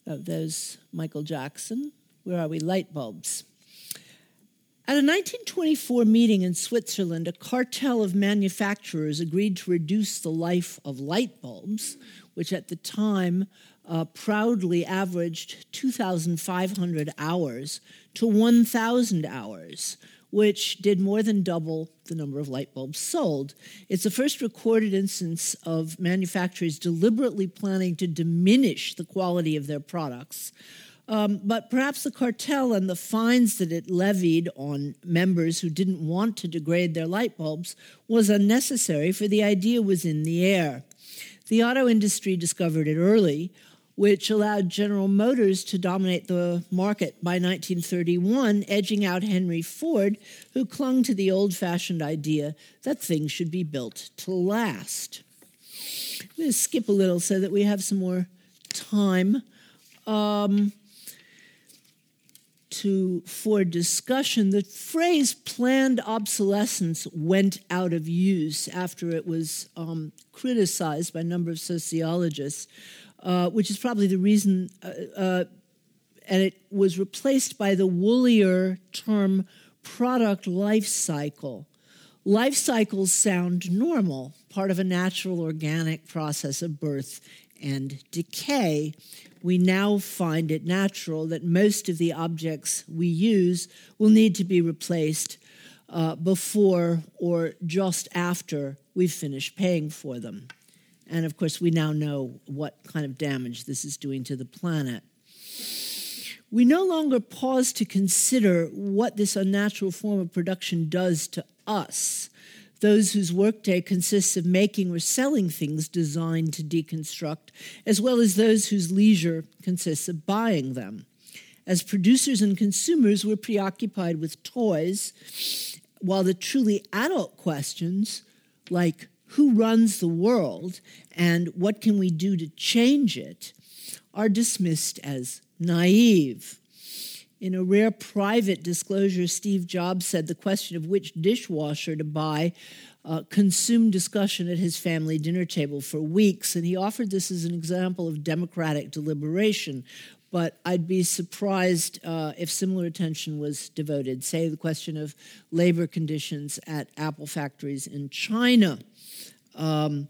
oh, there's Michael Jackson. Where are we? Light bulbs. At a 1924 meeting in Switzerland, a cartel of manufacturers agreed to reduce the life of light bulbs, which at the time uh, proudly averaged 2,500 hours, to 1,000 hours, which did more than double the number of light bulbs sold. It's the first recorded instance of manufacturers deliberately planning to diminish the quality of their products. Um, but perhaps the cartel and the fines that it levied on members who didn't want to degrade their light bulbs was unnecessary, for the idea was in the air. The auto industry discovered it early which allowed General Motors to dominate the market by 1931, edging out Henry Ford, who clung to the old fashioned idea that things should be built to last. I'm going to skip a little so that we have some more time. Um, to for discussion the phrase planned obsolescence went out of use after it was um, criticized by a number of sociologists uh, which is probably the reason, uh, uh, and it was replaced by the woollier term product life cycle. Life cycles sound normal, part of a natural organic process of birth and decay. We now find it natural that most of the objects we use will need to be replaced uh, before or just after we've finished paying for them. And of course, we now know what kind of damage this is doing to the planet. We no longer pause to consider what this unnatural form of production does to us, those whose workday consists of making or selling things designed to deconstruct, as well as those whose leisure consists of buying them. As producers and consumers, we're preoccupied with toys, while the truly adult questions, like who runs the world and what can we do to change it are dismissed as naive. In a rare private disclosure, Steve Jobs said the question of which dishwasher to buy uh, consumed discussion at his family dinner table for weeks, and he offered this as an example of democratic deliberation. But I'd be surprised uh, if similar attention was devoted, say, the question of labor conditions at Apple factories in China. Um,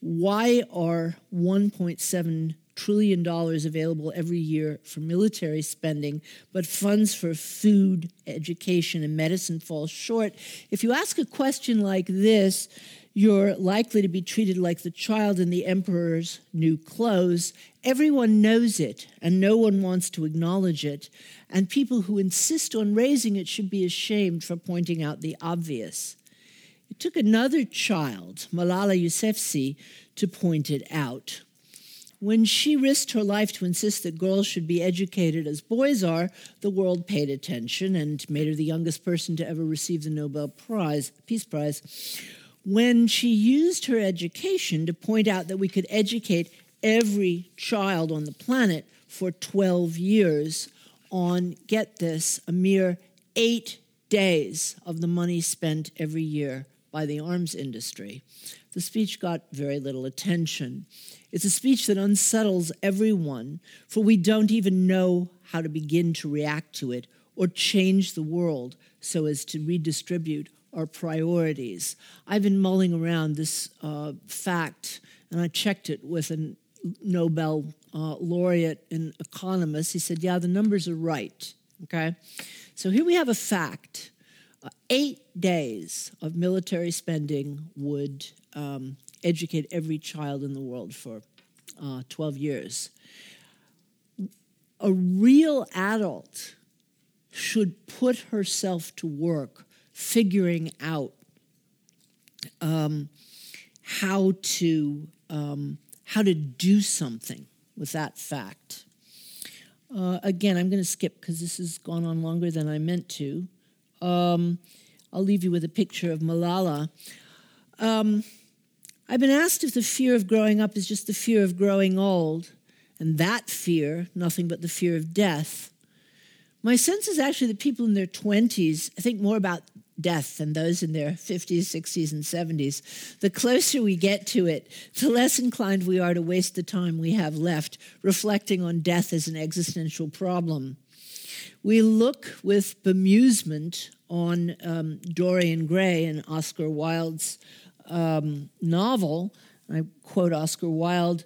why are 1.7 trillion dollars available every year for military spending, but funds for food, education, and medicine fall short? If you ask a question like this, you're likely to be treated like the child in the emperor's new clothes. Everyone knows it, and no one wants to acknowledge it. And people who insist on raising it should be ashamed for pointing out the obvious. It took another child, Malala Yousafzai, to point it out. When she risked her life to insist that girls should be educated as boys are, the world paid attention and made her the youngest person to ever receive the Nobel Prize, Peace Prize when she used her education to point out that we could educate every child on the planet for 12 years on, get this, a mere eight days of the money spent every year by the arms industry. The speech got very little attention. It's a speech that unsettles everyone, for we don't even know how to begin to react to it or change the world so as to redistribute our priorities. I've been mulling around this uh, fact, and I checked it with a Nobel uh, laureate and economist. He said, Yeah, the numbers are right. Okay? So here we have a fact. Uh, eight days of military spending would um, educate every child in the world for uh, 12 years. A real adult should put herself to work figuring out um, how to um, how to do something with that fact. Uh, again, I'm going to skip because this has gone on longer than I meant to. Um, I'll leave you with a picture of Malala. Um, I've been asked if the fear of growing up is just the fear of growing old, and that fear, nothing but the fear of death. My sense is actually that people in their 20s think more about death than those in their 50s, 60s, and 70s. The closer we get to it, the less inclined we are to waste the time we have left reflecting on death as an existential problem. We look with bemusement on um, Dorian Gray and Oscar Wilde's um, novel. I quote Oscar Wilde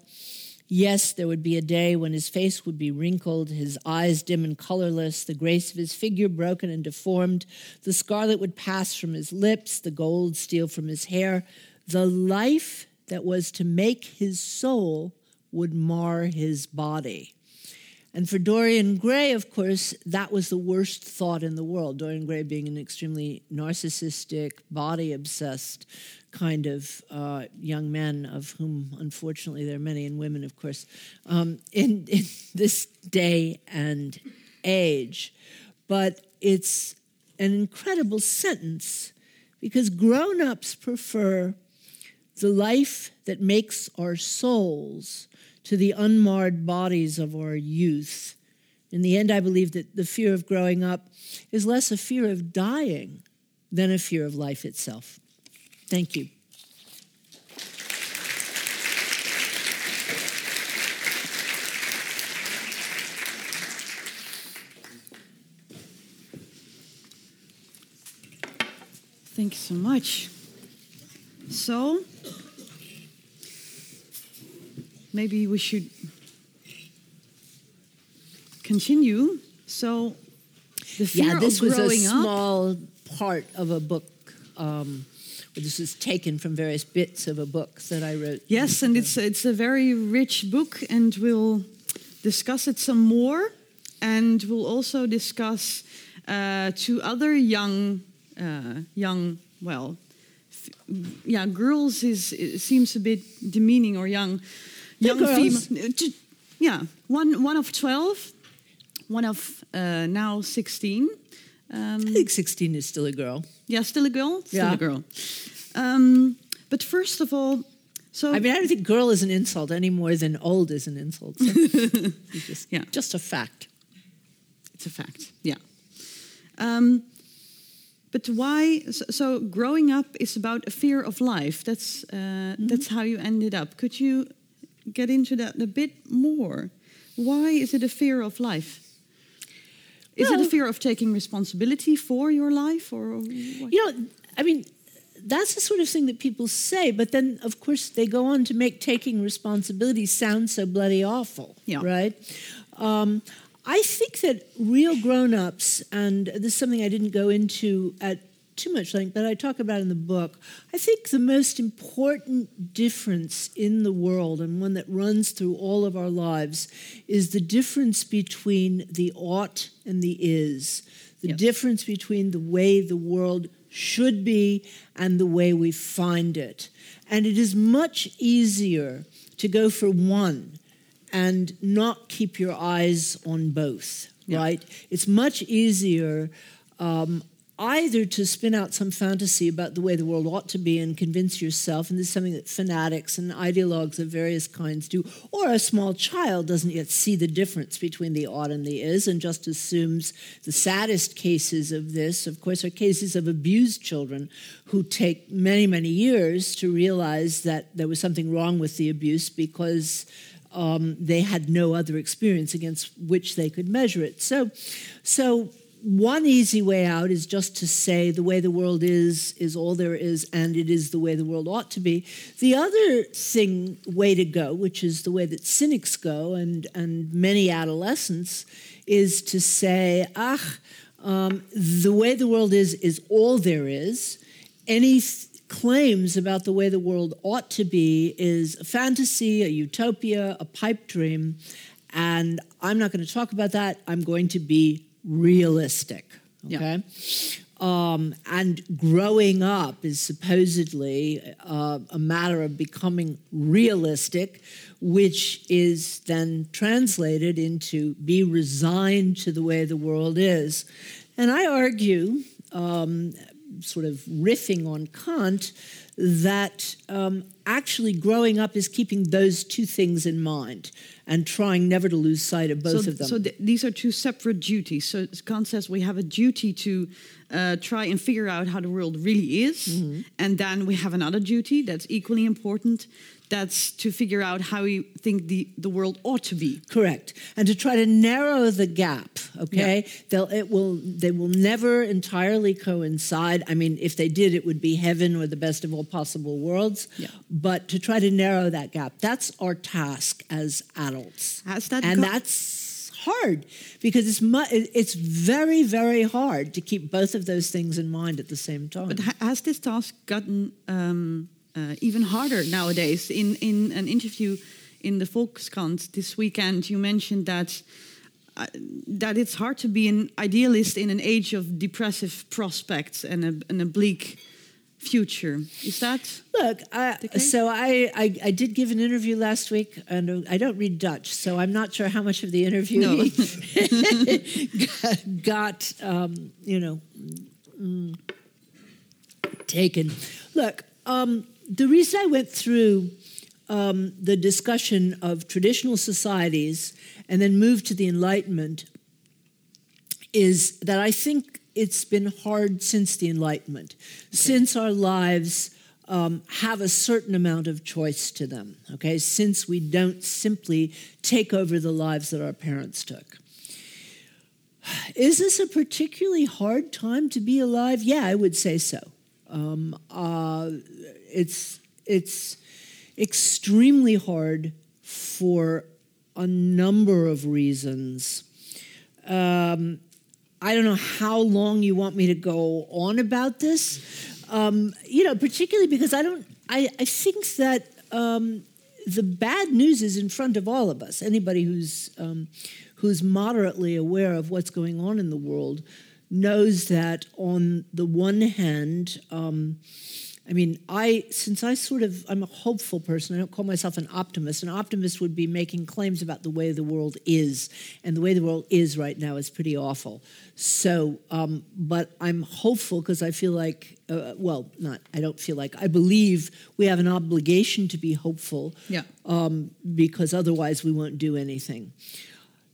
Yes, there would be a day when his face would be wrinkled, his eyes dim and colorless, the grace of his figure broken and deformed, the scarlet would pass from his lips, the gold steal from his hair. The life that was to make his soul would mar his body. And for Dorian Gray, of course, that was the worst thought in the world. Dorian Gray being an extremely narcissistic, body obsessed kind of uh, young men, of whom unfortunately there are many, and women, of course, um, in, in this day and age. But it's an incredible sentence because grown ups prefer the life that makes our souls to the unmarred bodies of our youth. In the end, I believe that the fear of growing up is less a fear of dying than a fear of life itself. Thank you. Thank you so much. So, maybe we should continue. So, the fear yeah, this was a small part of a book um, this is taken from various bits of a book that I wrote. Yes, and it's it's a very rich book, and we'll discuss it some more, and we'll also discuss uh, two other young uh, young well, yeah, girls is seems a bit demeaning or young young female. Yeah, one one of twelve, one of uh, now sixteen. Um, I think 16 is still a girl. Yeah, still a girl? Still yeah. a girl. Um, but first of all, so I mean, I don't think girl is an insult any more than old is an insult. So just, yeah, just a fact. It's a fact. Yeah. Um, but why? So, so, growing up is about a fear of life. That's uh, mm -hmm. that's how you ended up. Could you get into that a bit more? Why is it a fear of life? Is well, it a fear of taking responsibility for your life, or what? you know? I mean, that's the sort of thing that people say, but then, of course, they go on to make taking responsibility sound so bloody awful, Yeah. right? Um, I think that real grown ups, and this is something I didn't go into at too much length, but I talk about in the book. I think the most important difference in the world, and one that runs through all of our lives, is the difference between the ought and the is. The Yes. difference between the way the world should be and the way we find it. And it is much easier to go for one and not keep your eyes on both, Yeah. right? It's much easier um, either to spin out some fantasy about the way the world ought to be and convince yourself, and this is something that fanatics and ideologues of various kinds do, or a small child doesn't yet see the difference between the ought and the is and just assumes the saddest cases of this, of course, are cases of abused children who take many, many years to realize that there was something wrong with the abuse because um, they had no other experience against which they could measure it. So, so one easy way out is just to say the way the world is is all there is, and it is the way the world ought to be. The other thing, way to go, which is the way that cynics go, and and many adolescents, is to say, ah, um, the way the world is is all there is. Any th- claims about the way the world ought to be is a fantasy, a utopia, a pipe dream. And I'm not going to talk about that. I'm going to be realistic. Yeah. Okay. Um, and growing up is supposedly uh, a matter of becoming realistic, which is then translated into be resigned to the way the world is. And I argue, um, sort of riffing on Kant, that um, actually growing up is keeping those two things in mind and trying never to lose sight of both so, of them. So th- these are two separate duties. So Kant says we have a duty to uh, try and figure out how the world really is, Mm-hmm. and then we have another duty that's equally important. That's to figure out how we think the, the world ought to be. Correct, and to try to narrow the gap. Okay, they'll it will they will never entirely coincide. I mean, if they did, it would be heaven or the best of all possible worlds. Yeah. But to try to narrow that gap, that's our task as adults. Has that and that's hard because it's mu- it's very very hard to keep both of those things in mind at the same time. But ha- has this task gotten um, uh, even harder nowadays? In in an interview in the Volkskrant this weekend, you mentioned that. Uh, that it's hard to be an idealist in an age of depressive prospects and a, and a bleak future. Is that Look, I, so I, I I did give an interview last week, and uh, I don't read Dutch, so I'm not sure how much of the interview No. got, got um, you know mm, taken. Look, um, the reason I went through um, the discussion of traditional societies and then moved to the Enlightenment is that I think it's been hard since the Enlightenment, since our lives um, have a certain amount of choice to them, okay, since we don't simply take over the lives that our parents took. Is this a particularly hard time to be alive? Yeah, I would say so. Um, uh, it's it's extremely hard for a number of reasons. Um, I don't know how long you want me to go on about this. Um, you know, particularly because I don't. I, I think that um, the bad news is in front of all of us. Anybody who's um, who's moderately aware of what's going on in the world knows that on the one hand. Um, I mean, I since I sort of I'm a hopeful person. I don't call myself an optimist. An optimist would be making claims about the way the world is, and the way the world is right now is pretty awful. So, um, but I'm hopeful because I feel like, uh, well, not I don't feel like I believe we have an obligation to be hopeful. Yeah. Um, because otherwise we won't do anything.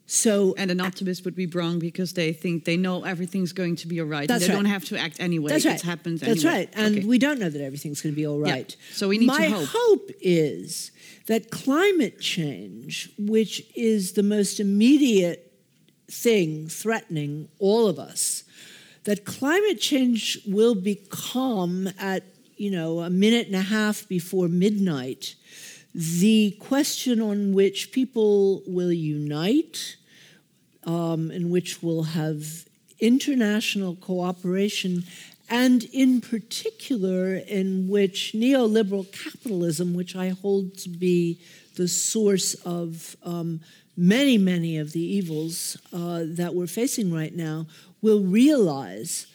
So and an optimist would be wrong because they think they know everything's going to be all right. That's and they right. don't have to act anyway. That's It right. happens That's anyway. right. And Okay. we don't know that everything's going to be all right. Yeah. So we need to My hope. is that climate change, which is the most immediate thing threatening all of us, that climate change will become at you know, a minute and a half before midnight, the question on which people will unite, um, in which we'll have international cooperation, and in particular, in which neoliberal capitalism, which I hold to be the source of um, many, many of the evils uh, that we're facing right now, will realize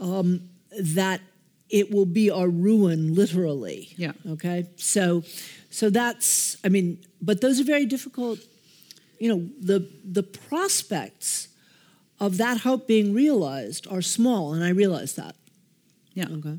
um, that it will be our ruin, literally. Yeah. Okay. So, so that's. I mean, but those are very difficult. You know, the the prospects of that hope being realized are small, and I realize that. Yeah. Okay.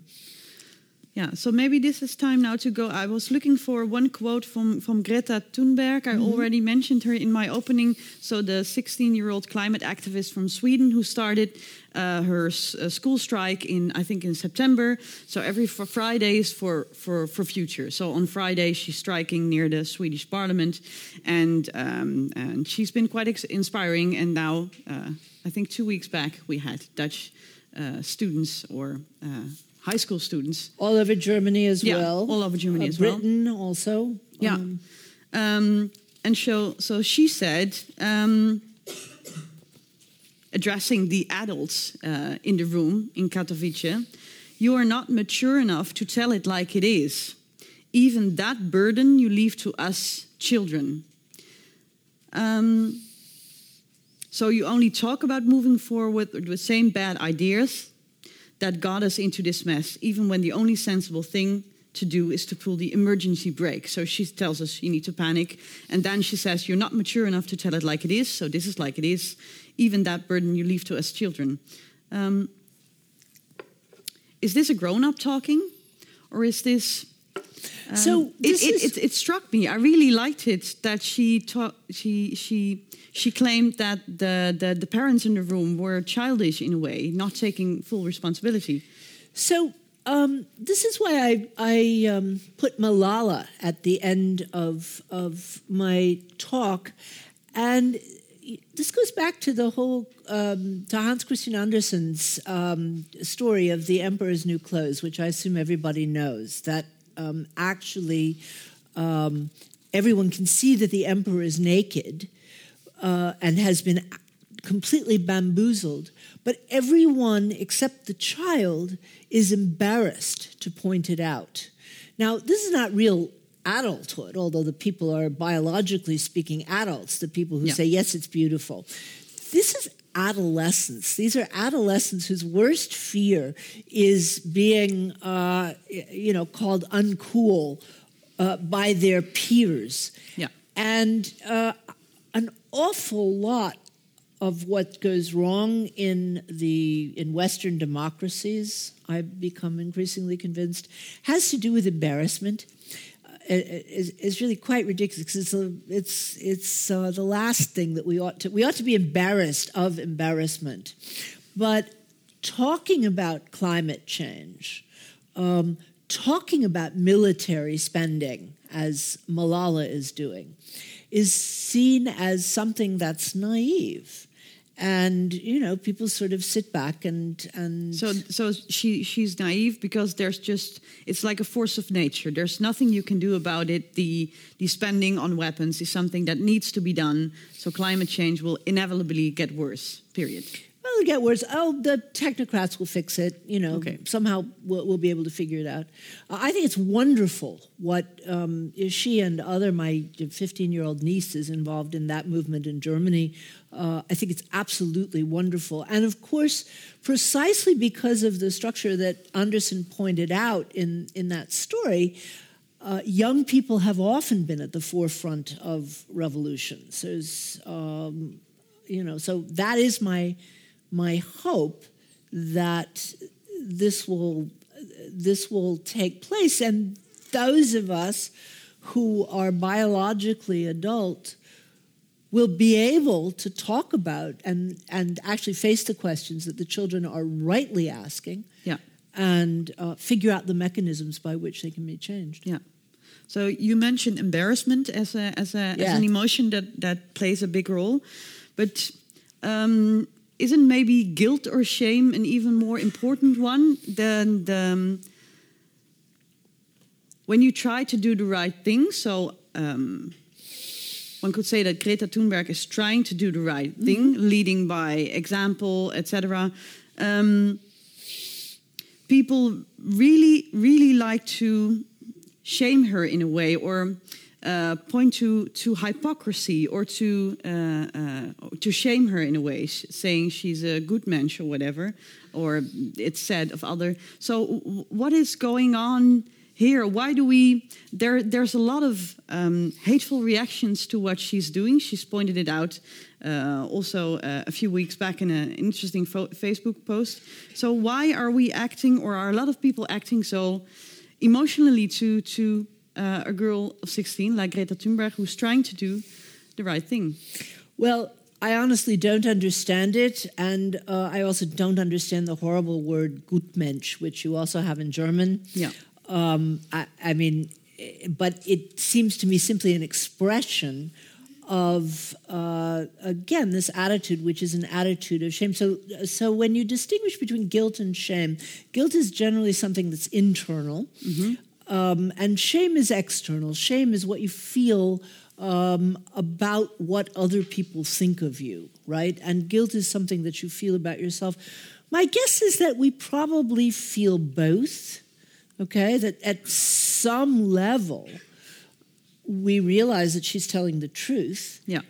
Yeah, so maybe this is time now to go. I was looking for one quote from, from Greta Thunberg. I already mentioned her in my opening. So, the 16 year old climate activist from Sweden who started uh, her s- uh, school strike in, I think, in September. So, every fr- Fridays for, for, for future. So, on Friday, she's striking near the Swedish parliament. And, um, and she's been quite ex- inspiring. And now, uh, I think two weeks back, we had Dutch uh, students or uh, high school students All over Germany as Yeah, well. all over Germany Uh, as well. Britain also. Yeah. Um, Um, and so, so she said, um, addressing the adults uh, in the room in Katowice, you are not mature enough to tell it like it is. Even that burden you leave to us children. Um, so you only talk about moving forward with the same bad ideas that got us into this mess, even when the only sensible thing to do is to pull the emergency brake. So she tells us you need to panic. And then she says, You're not mature enough to tell it like it is, so this is like it is. Even that burden you leave to us children. Um, is this a grown up talking? Or is this. Um, So it, it, it, it struck me. I really liked it that she taught, she she she claimed that the, the the parents in the room were childish in a way, not taking full responsibility. So um, this is why I, I um, put Malala at the end of, of my talk. And this goes back to the whole, um, to Hans Christian Andersen's um, story of the Emperor's New Clothes, which I assume everybody knows, that um, actually um, everyone can see that the emperor is naked uh, and has been completely bamboozled, but everyone except the child is embarrassed to point it out. Now, this is not real adulthood, although the people are biologically speaking adults, the people who Yeah. say, yes, it's beautiful. This is adolescence. These are adolescents whose worst fear is being, uh, you know, called uncool uh, by their peers. Yeah. And uh, an awful lot of what goes wrong in the in Western democracies, I've become increasingly convinced, has to do with embarrassment. Is, is really quite ridiculous because it's a, it's it's uh, the last thing that we ought to we ought to be embarrassed of embarrassment, but talking about climate change, um, talking about military spending as Malala is doing, is seen as something that's naive. And you know, people sort of sit back and and So, so she she's naive because there's just it's like a force of nature. There's nothing you can do about it. The the spending on weapons is something that needs to be done. So climate change will inevitably get worse. Period. Well, it'll get worse. Oh, the technocrats will fix it. You know, Okay. somehow we'll, we'll be able to figure it out. Uh, I think it's wonderful what um, she and other my 15 year old niece is involved in that movement in Germany. Uh, I think it's absolutely wonderful. And of course, precisely because of the structure that Andersen pointed out in, in that story, uh, young people have often been at the forefront of revolutions. There's, um, you know, so that is my my hope that this will this will take place, and those of us who are biologically adult will be able to talk about and and actually face the questions that the children are rightly asking Yeah. and uh, figure out the mechanisms by which they can be changed. Yeah. So you mentioned embarrassment as a as a as an emotion that that plays a big role, but um, isn't maybe guilt or shame an even more important one than the um, when you try to do the right thing, so um, one could say that Greta Thunberg is trying to do the right thing, leading by example, etc. Um, people really, really like to shame her in a way, or uh, point to to hypocrisy, or to uh, uh, to shame her in a way, saying she's a Gutmensch or whatever, or it's said of other. So, what is going on? here why do we there there's a lot of um, hateful reactions to what she's doing she's pointed it out uh, also uh, a few weeks back in an interesting facebook post so why are we acting or are a lot of people acting so emotionally to to uh, a girl of 16 like greta thunberg who's trying to do the right thing well I honestly don't understand it, and uh, I also don't understand the horrible word Gutmensch, which you also have in German. Yeah. Um, I, I, mean, but it seems to me simply an expression of uh, again this attitude, which is an attitude of shame. So, so when you distinguish between guilt and shame, guilt is generally something that's internal, mm-hmm. Um, and shame is external. Shame is what you feel. Um, about what other people think of you, right? And guilt is something that you feel about yourself. My guess is that we probably feel both okay? That at some level, we realize that she's telling the truth. Yeah.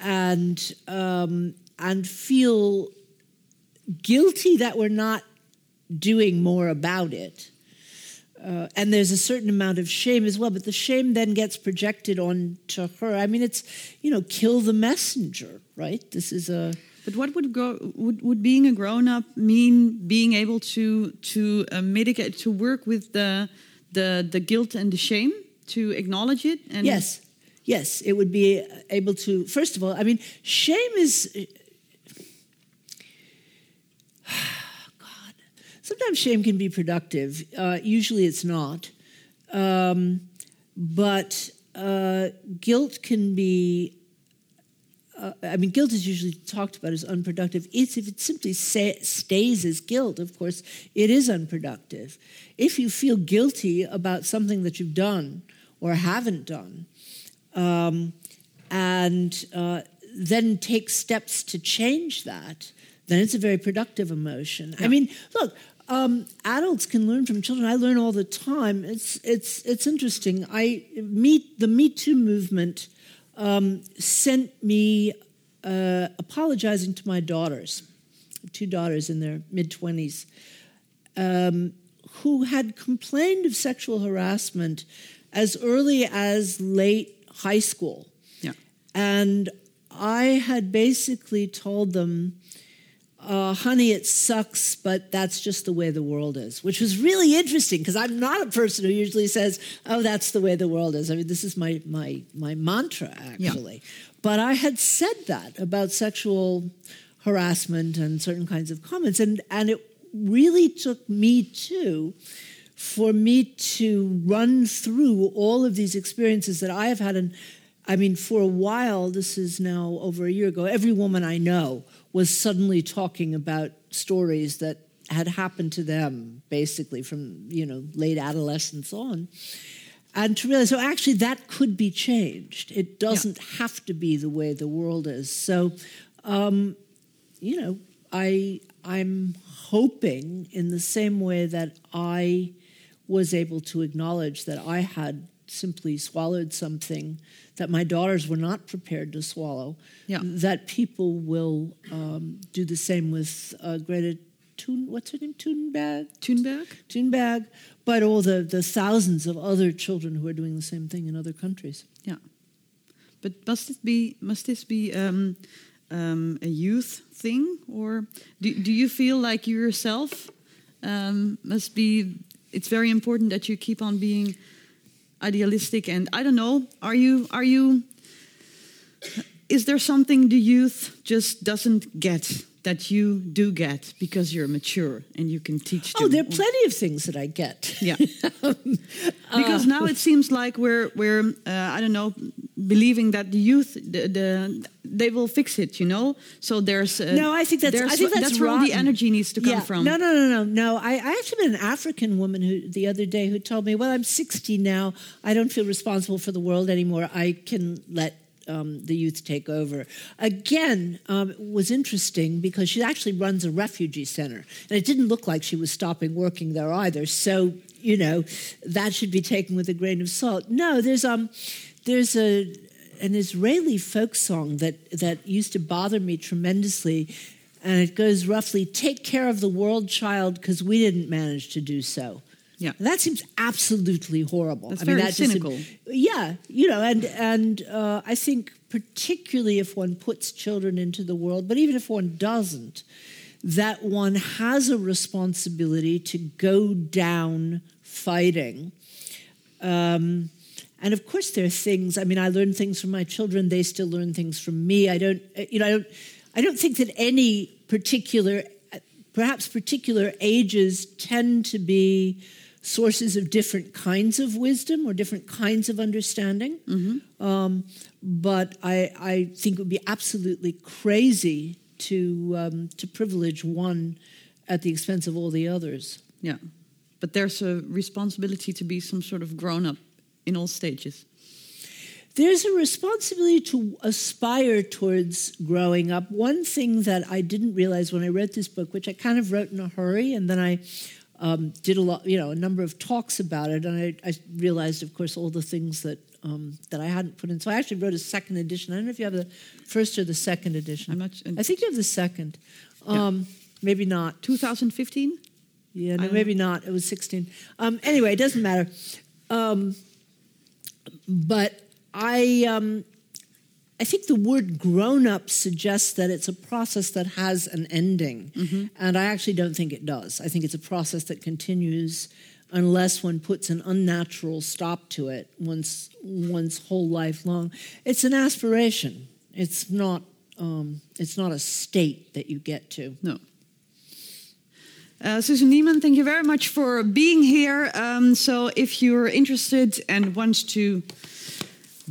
And, um, and feel guilty that we're not doing more about it. Uh, and there's a certain amount of shame as well, but the shame then gets projected onto her. I mean, it's, you know, kill the messenger, right? This is a but what would go would, would being a grown up mean? Being able to to uh, mitigate to work with the the the guilt and the shame to acknowledge it and yes yes it would be able to first of all i mean shame is sometimes shame can be productive uh, usually it's not um, but uh, guilt can be uh, I mean, guilt is usually talked about as unproductive. It's if it simply say, stays as guilt, of course, it is unproductive. If you feel guilty about something that you've done or haven't done, um, and uh, then take steps to change that, then it's a very productive emotion. Yeah. I mean, look, um, adults can learn from children. I learn all the time. It's it's it's interesting. I meet the Me Too movement um, sent me uh, apologizing to my daughters, two daughters in their mid 20s, um, who had complained of sexual harassment as early as late high school. Yeah. And I had basically told them uh, honey, it sucks, but that's just the way the world is, which was really interesting because I'm not a person who usually says, oh, that's the way the world is. I mean, this is my, my, my mantra, actually. Yeah. But I had said that about sexual harassment and certain kinds of comments, and, and it really took me too for me to run through all of these experiences that I have had. And I mean, for a while, this is now over a year ago, every woman I know was suddenly talking about stories that had happened to them basically from you know late adolescence on. And to realize so actually that could be changed. It doesn't yeah. have to be the way the world is. So um, you know i i'm hoping in the same way that i was able to acknowledge that i had simply swallowed something that my daughters were not prepared to swallow, yeah. that people will um, do the same with uh, Greta Thun, what's her name? Thunberg? Thunberg? Thunberg, but all the, the thousands of other children who are doing the same thing in other countries. Yeah. But must it be, must this be um, um, a youth thing? Or do, do you feel like you yourself um, must be, it's very important that you keep on being idealistic and I don't know. Are you are you? Is there something the youth just doesn't get that you do get because you're mature and you can teach them? Oh, there are plenty of things that I get. Yeah, because now it seems like we're we're uh, I don't know believing that the youth the, the they will fix it. You know, so there's uh, No, I think that's- I think that's where all the energy needs to come yeah. from. No, no, no, no, no. I, I actually met an African woman who the other day who told me, "Well, I'm 60 now. I don't feel responsible for the world anymore. I can let." Um, the youth take over. Again, um, was interesting because she actually runs a refugee center, and it didn't look like she was stopping working there either. So, you know, that should be taken with a grain of salt. No, there's um, there's a an Israeli folk song that, that used to bother me tremendously. And it goes roughly Take care of the world, child, because we didn't manage to do so. Yeah. That seems absolutely horrible. That's I mean, very that cynical. yeah, you know, and and uh, I think particularly if one puts children into the world, but even if one doesn't, that one has a responsibility to go down fighting. Um, and of course, there are things. I mean, I learn things from my children; they still learn things from me. I don't, you know, I don't, I don't think that any particular, perhaps particular ages tend to be sources of different kinds of wisdom or different kinds of understanding. Um, but I, I think it would be absolutely crazy to um, to privilege one at the expense of all the others. Yeah, but there's a responsibility to be some sort of grown up in all stages. There's a responsibility to aspire towards growing up. One thing that I didn't realize when I wrote this book, which I kind of wrote in a hurry, and then I um, did a lot, you know, a number of talks about it, and I, I realized, of course, all the things that um, that I hadn't put in. So I actually wrote a second edition. I don't know if you have the first or the second edition. I think you have the second. Yeah. Um, Maybe not. 2015. Yeah, no, maybe not. It was 16. Um, anyway, it doesn't matter. Um, but I, um, I think the word grown up suggests that it's a process that has an ending. And I actually don't think it does. I think it's a process that continues unless one puts an unnatural stop to it one's, one's whole life long. It's an aspiration, it's not, um, it's not a state that you get to. No. Uh, Susan Neiman, thank you very much for being here. Um, so, if you're interested and want to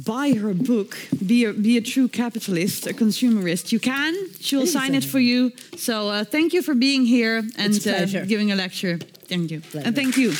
buy her book, be a, be a true capitalist, a consumerist, you can. She will sign it for you. So, uh, thank you for being here and uh, giving a lecture. Thank you. Pleasure. And thank you.